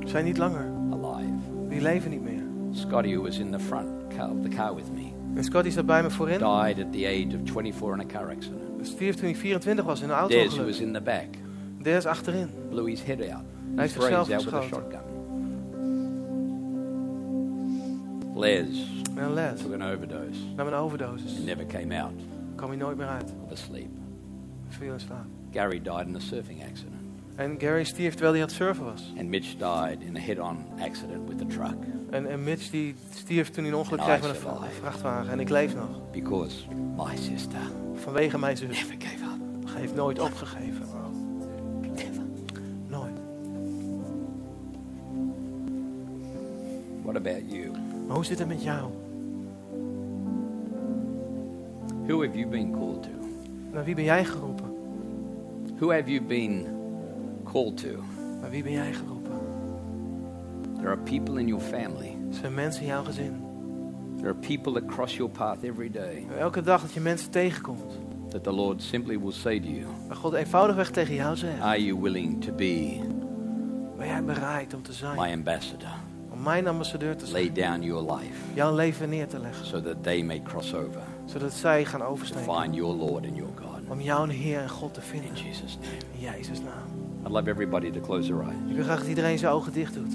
zijn niet langer. alive. Die leven niet meer. Scotty, who was in the front car of the car with me, En Scotty zat bij me voorin. died at the age of 24 in a car accident. Stierf toen hij 24 was in een Des, who was in the back, Des achterin. blew his head out. Hij heeft brains zichzelf out with a geschoten. shotgun. Les En Les took an overdose nam een overdosis. and never came out kwam hij nooit meer uit. of asleep. Viel in slaap. Gary died in a surfing accident. En Gary stierf terwijl hij aan het surfen was. And Mitch died in a head-on accident with a truck En, en Mitch die stierf toen hij een ongeluk En kreeg met een survived. vrachtwagen. En ik leef nog. because my sister Vanwege mijn zus. never gave up. Hij heeft nooit opgegeven. Never. Nooit. What about you? Maar hoe zit het met jou? Who have you been called to? Naar wie ben jij geroepen? Who have you been called to? Naar wie ben jij geroepen? There are people in your family. Er zijn mensen in jouw gezin. There are people that cross your path every day elke dag dat je mensen tegenkomt. that the Lord simply will say to you, Maar God eenvoudigweg tegen jou zegt. Are you willing to be Ben jij bereid om te my zijn? ambassador? Om mijn ambassadeur te Lay zijn. down your life Jouw leven neer te leggen. so that they may cross over Zodat zij gaan to oversteken. find your Lord and your God. Om jouw Heer en God te In vinden. Jesus' name. In Jezus naam. I'd love everybody to close their eyes. Ik wil graag dat iedereen zijn ogen dicht doet.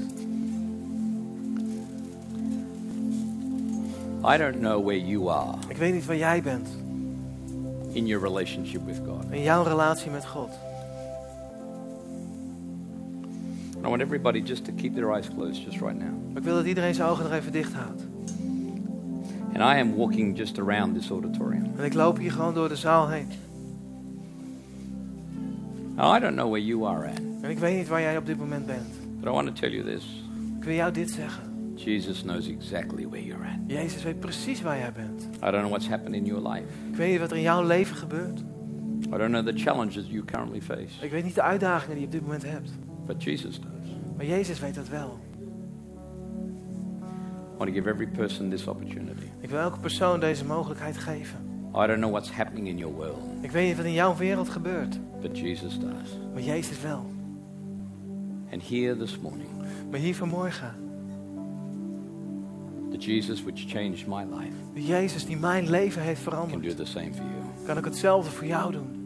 I don't know where you are Ik weet niet waar jij bent. in your relationship with God. In jouw relatie met God. I want everybody just to keep their eyes closed just right now. Maar ik wil dat iedereen zijn ogen nog even dicht houdt. And I am walking just around this auditorium. En ik loop hier gewoon door de zaal heen. Now, I don't know where you are at, En ik weet niet waar jij op dit moment bent. but I want to tell you this Ik wil jou dit zeggen. Jesus knows exactly where you're at. Jezus weet precies waar jij bent. I don't know what's happened in your life. Ik weet niet wat er in jouw leven gebeurt. I don't know the challenges you currently face. Ik weet niet de uitdagingen die je op dit moment hebt. But Jesus does. Maar Jezus weet dat wel. I want to give every person this opportunity. Ik wil elke persoon deze mogelijkheid geven. I don't know what's happening in your world, Ik weet niet wat in jouw wereld gebeurt. but Jesus does. Maar Jezus wel. And here this morning, Maar hier vanmorgen. the Jesus which changed my life De Jezus die mijn leven heeft can do veranderd. the same for you. Kan ik hetzelfde voor jou doen.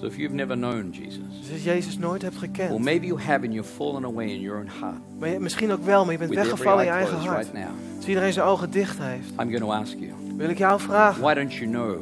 So if you've never known Jesus, Dus als je Jezus nooit hebt or gekend. maybe you have and you've fallen away in your own heart, Maar je- misschien ook wel, maar je bent weggevallen in je eigen hart. right now, Als iedereen zijn ogen dicht heeft. I'm going to ask you, Wil ik jou vragen. why don't you know?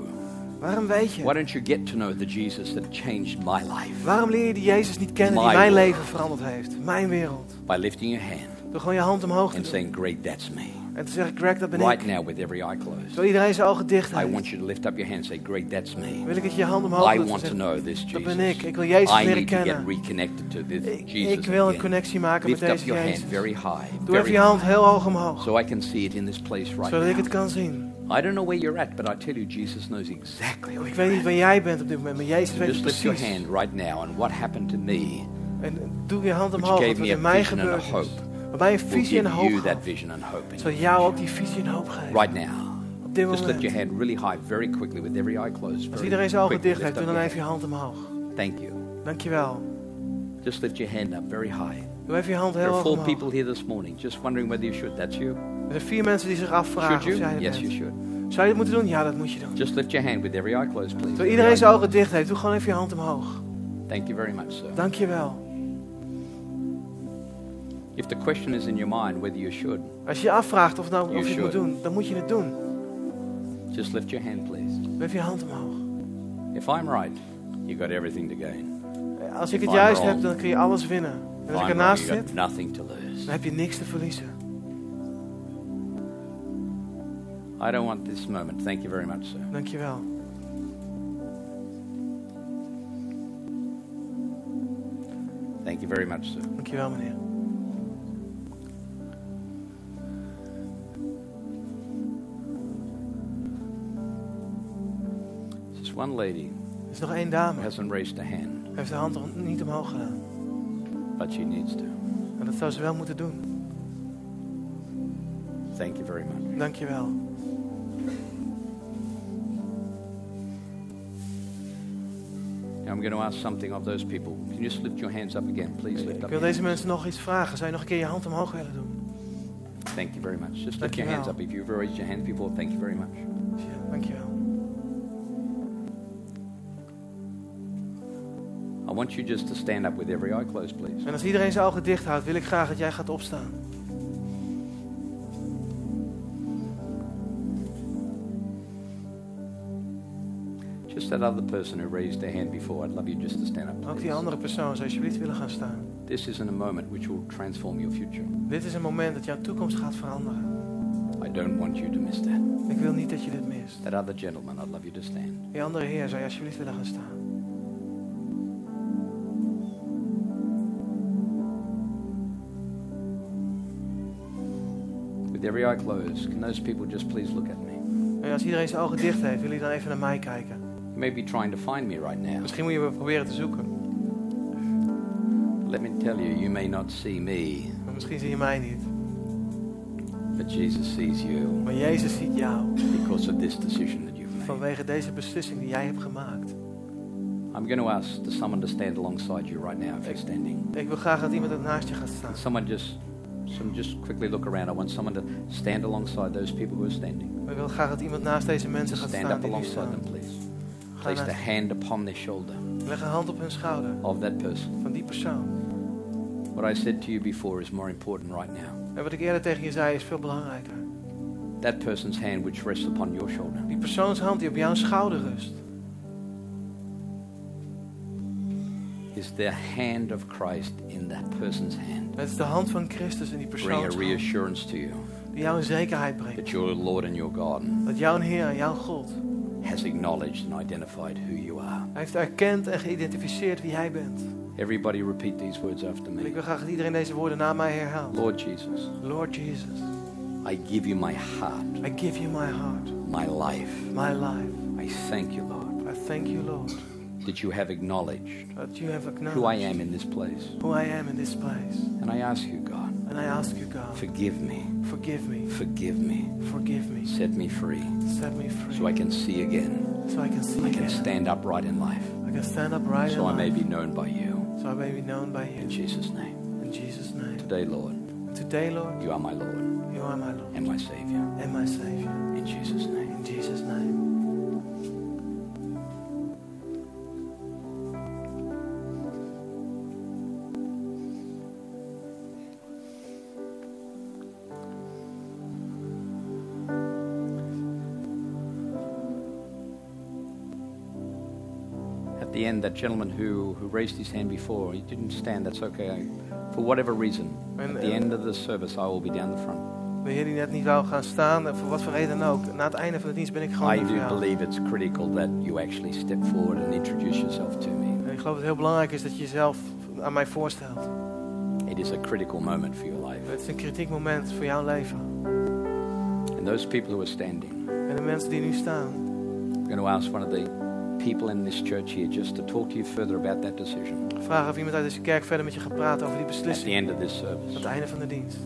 Waarom weet je? Why don't you get to know the Jesus that changed my life Waarom leer je die Jezus niet kennen die My mijn world. leven veranderd heeft? Mijn wereld. by lifting your hand Door gewoon je hand omhoog te and doen. saying, Great, that's me. En te zeggen, Greg, dat ben Right ik. now, with every eye closed, Terwijl iedereen zijn ogen dicht I want heeft. you to lift up your hand and say, Great, that's me. Wil ik dat je je hand omhoog I doet en want to know this dat Jesus. ben ik. Ik wil Jezus I leren need to get kennen. reconnected to this Ik, Jesus. ik wil een again. connectie maken met Lift up deze your hand Jezus. very high, Doe even je hand heel hoog omhoog. so I can see it in this place right Zodat ik het now. kan zien. I don't know where you're at, but I tell you, Jesus knows exactly where Ik weet niet waar jij bent op dit moment, maar Jezus weet Just lift your precies. hand right now, and what happened to me En doe je hand Which omhoog, gave want wat me a in mij vision and a gebeurd is. hope Waarbij een will visie en give hoop you that vision and hope. in Zodat your jou ook die visie en hoop geeft. Right now. Op dit Just lift your moment. hand really high, very quickly, with every eye closed. Als very iedereen zijn ogen quickly. dicht heeft, doe up dan your even je hand. hand omhoog. Thank you. Dankjewel. Just lift your hand up very high. Doe even je hand There heel are hoog four omhoog. people here this morning, just wondering whether you should. That's you. Er zijn vier mensen die zich Should afvragen of you? jij er Yes, you bent. should. Zou je dit moeten doen? Ja, dat moet je doen. Just lift your hand with every eye closed, please. Terwijl iedereen zijn ogen dicht heeft, doe gewoon even je hand omhoog. Thank you very much, sir. Dankjewel. If the question is in your mind whether you should, Als je je afvraagt of, nou, You of je het moet should. doen, dan moet je het doen. just lift your hand, please. Doe even je hand omhoog. If I'm right, you got everything to gain. Als ik If het I'm juist wrong, heb, dan kun je alles winnen. En als ik ernaast zit, nothing to lose. dan heb je niks te verliezen. I don't want this moment. Thank you very much, sir. Dankjewel. Thank you very much, sir. Dankjewel, meneer. Just one lady Er is nog één dame. hasn't raised a hand, heeft de hand niet omhoog gedaan. But she needs to. En dat zou ze wel moeten doen. Thank you very much. Dankjewel. Now I'm going to ask something of those people. Can you just lift your hands up again? Please lift Ik up wil your deze mensen nog iets vragen. Zou je nog een keer je hand omhoog willen doen? Thank you very much. Just lift Thank your you, hands up. If you've raised your hand before, thank you very much. Ja, dankjewel. I want you just to stand up with every eye closed, please. En als iedereen zijn ogen dicht houdt, wil ik graag dat jij gaat opstaan. Just that other person who raised their hand before, I'd love you just to stand up, Ook die please. andere persoon zou alsjeblieft willen gaan staan. This isn't a moment which will transform your future. Dit is een moment dat jouw toekomst gaat veranderen. I don't want you to miss that. Ik wil niet dat je dit mist. That other gentleman, I'd love you to stand. Die andere heer zou je alsjeblieft willen gaan staan. With every eye closed, can those people just please look at me? Als iedereen zijn ogen dicht heeft, wil je dan even naar mij kijken. You may be trying to find me right now. Misschien moet je me proberen te zoeken. Let me tell you, you may not see me, Maar misschien zie je mij niet. but Jesus sees you Maar Jezus ziet jou. because of this decision that you've made. Vanwege deze beslissing die jij hebt gemaakt. I'm going to ask someone to stand alongside you right now if you're standing. Ik wil graag dat iemand naast je gaat staan. Someone just, some just quickly look around. I want someone to stand alongside those people who are standing. Ik wil graag dat iemand naast deze mensen gaat Stand staan up die nu alongside them, please. Place the naast- hand upon their shoulder Leg een hand op hun schouder of that person. van die persoon. What I said to you before is more important right now. En wat ik eerder tegen je zei is veel belangrijker. That person's hand which rests upon your shoulder Die persoons hand die op jouw schouder rust. Is the hand of Christ in that person's hand. Het is de hand van Christus in die Bring a reassurance to you Die jou een zekerheid brengt. that your Lord and your God Dat jouw Heer en jouw God has acknowledged and identified who you are. Hij heeft erkend en geïdentificeerd wie hij bent. Everybody repeat these words after En ik me. wil graag dat iedereen deze woorden na mij herhaalt. Lord Jesus, Lord Jesus, I give you my heart, I give you my heart, my life. my life. I thank you, Lord, I thank you, Lord, that you have acknowledged that you have who I am in this place. who I am in this place. And I ask you, God, And I ask you, God, forgive me, forgive me, forgive me, forgive me, set me free set me free, so I can see again. so I can see I can again. stand upright in life I can stand upright so I in may be known by you. so I may be known by you. In. Jesus' name. In Jesus' name. Today, Lord, Today, Lord, you are my Lord you are my Lord and my Savior. and my Savior. The end, that gentleman who, who raised his hand before, he didn't stand, that's okay. For whatever reason, at the eh, end of the service, I will be down the front. De Heer die net niet wou gaan staan, en voor wat voor reden dan ook. Na het einde van de dienst ben ik gewoon I do believe it's critical that you actually step forward and introduce yourself to me. En ik geloof dat het heel belangrijk is dat je jezelf aan mij voorstelt. It is a critical moment for your life. Het is een kritiek moment voor jouw leven. And those people who are standing, En de mensen die nu staan, I'm going to ask one of the people in this church here just to talk to you further about that decision vragen of iemand uit deze kerk verder met je gaat praten over die at the beslissing. end of this Aan service. het einde van de dienst.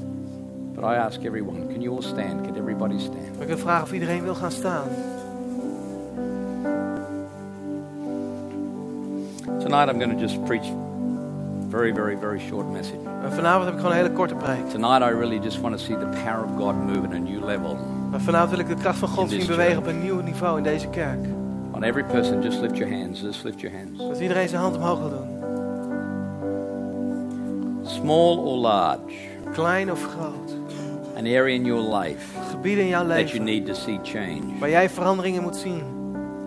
But I ask everyone, can you all stand? Can everybody stand? Maar ik wil vragen of iedereen wil gaan staan. Tonight I'm going to just preach very, very, very short message. En vanavond heb ik gewoon een hele korte preek. Tonight I really just want to see the power of God move at a new level. Maar vanavond wil ik de kracht van God zien bewegen op een nieuw niveau in deze kerk. On every person, just lift your hands. Just lift your hands. Dat iedereen zijn hand omhoog wil doen. Small or large, Klein of groot. an area in your life Gebieden in jouw that you leven need to see change. waar jij veranderingen moet zien.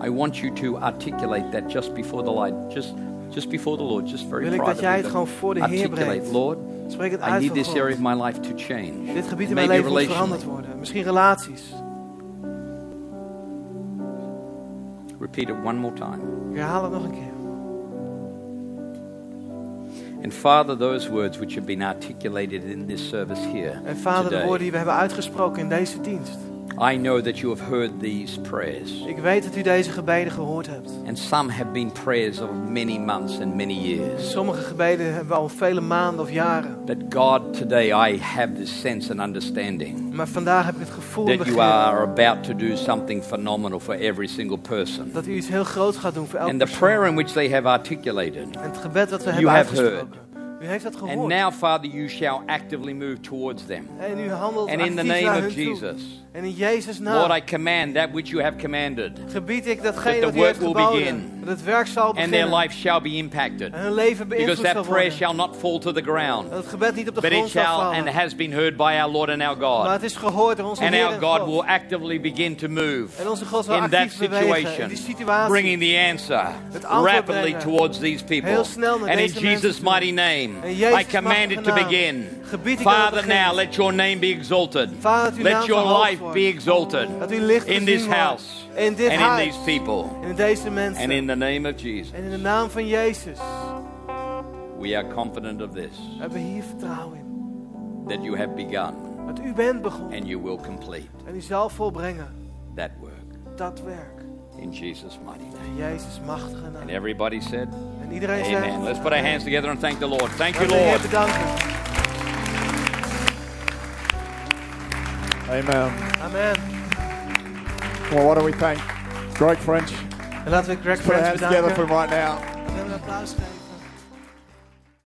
I want you to articulate that just before the light, just just before the Lord, just very Wil ik dat jij het gewoon voor de Heer brengt. Lord, Spreek het I uit need van this area of my life to change. Dit gebied in mijn leven moet veranderd worden. Misschien relaties. Repeat it one more time. Herhaal het nog een keer. And Father, those words which have been articulated in this service here En vader, de today, woorden die we hebben uitgesproken in deze dienst. I know that you have heard these prayers. Ik weet dat u deze gebeden gehoord hebt. And some have been prayers of many months and many years. Sommige gebeden hebben we al vele maanden of jaren. That God, today I have this sense and understanding Maar vandaag heb ik het that you are about to do something phenomenal for every single person. dat u iets heel groots gaat doen voor elke And the persoon. prayer in which they have articulated. En het gebed dat we You hebben have uitgesproken. U heeft dat And gehoord. now, Father, you shall actively move towards them. en u handelt And in the name of. Jesus, En in Jezus naam Lord, I command that which you have commanded, gebied ik datgene dat u heeft geboden. begin. Dat het werk zal and their life shall be impacted. En hun leven Because beïnvloed zal that prayer shall not fall to the ground, Dat het gebed niet op de but grond it zal shall vallen. and has been heard by our Lord and our maar God. het is gehoord door onze And Heer our God God. will actively begin to move En onze God zal in that actief in situation, die situatie. bringing the answer rapidly towards these people. Heel snel naar And in deze mensen Jesus' toe. mighty name, In I command it to begin. Gebied ik dat het Father, now let your name be exalted. Vader, Let your life be exalted Dat uw licht in this house In dit and in huis. these people. En in deze mensen. And in the name of Jesus, En in de naam van Jezus. we are confident of this Hebben we hier vertrouwen in. that you have begun Dat u bent begonnen. and you will complete En u zal volbrengen. that work Dat werk. in Jesus' mighty name. In Jezus machtige naam. And everybody said, En iedereen. Amen. Let's put our hands together and thank the Lord. Thank you, Lord. bedanken. Amen. Amen. Well, why don't we thank Greg French? En laten we Greg Put our hands together for him right now.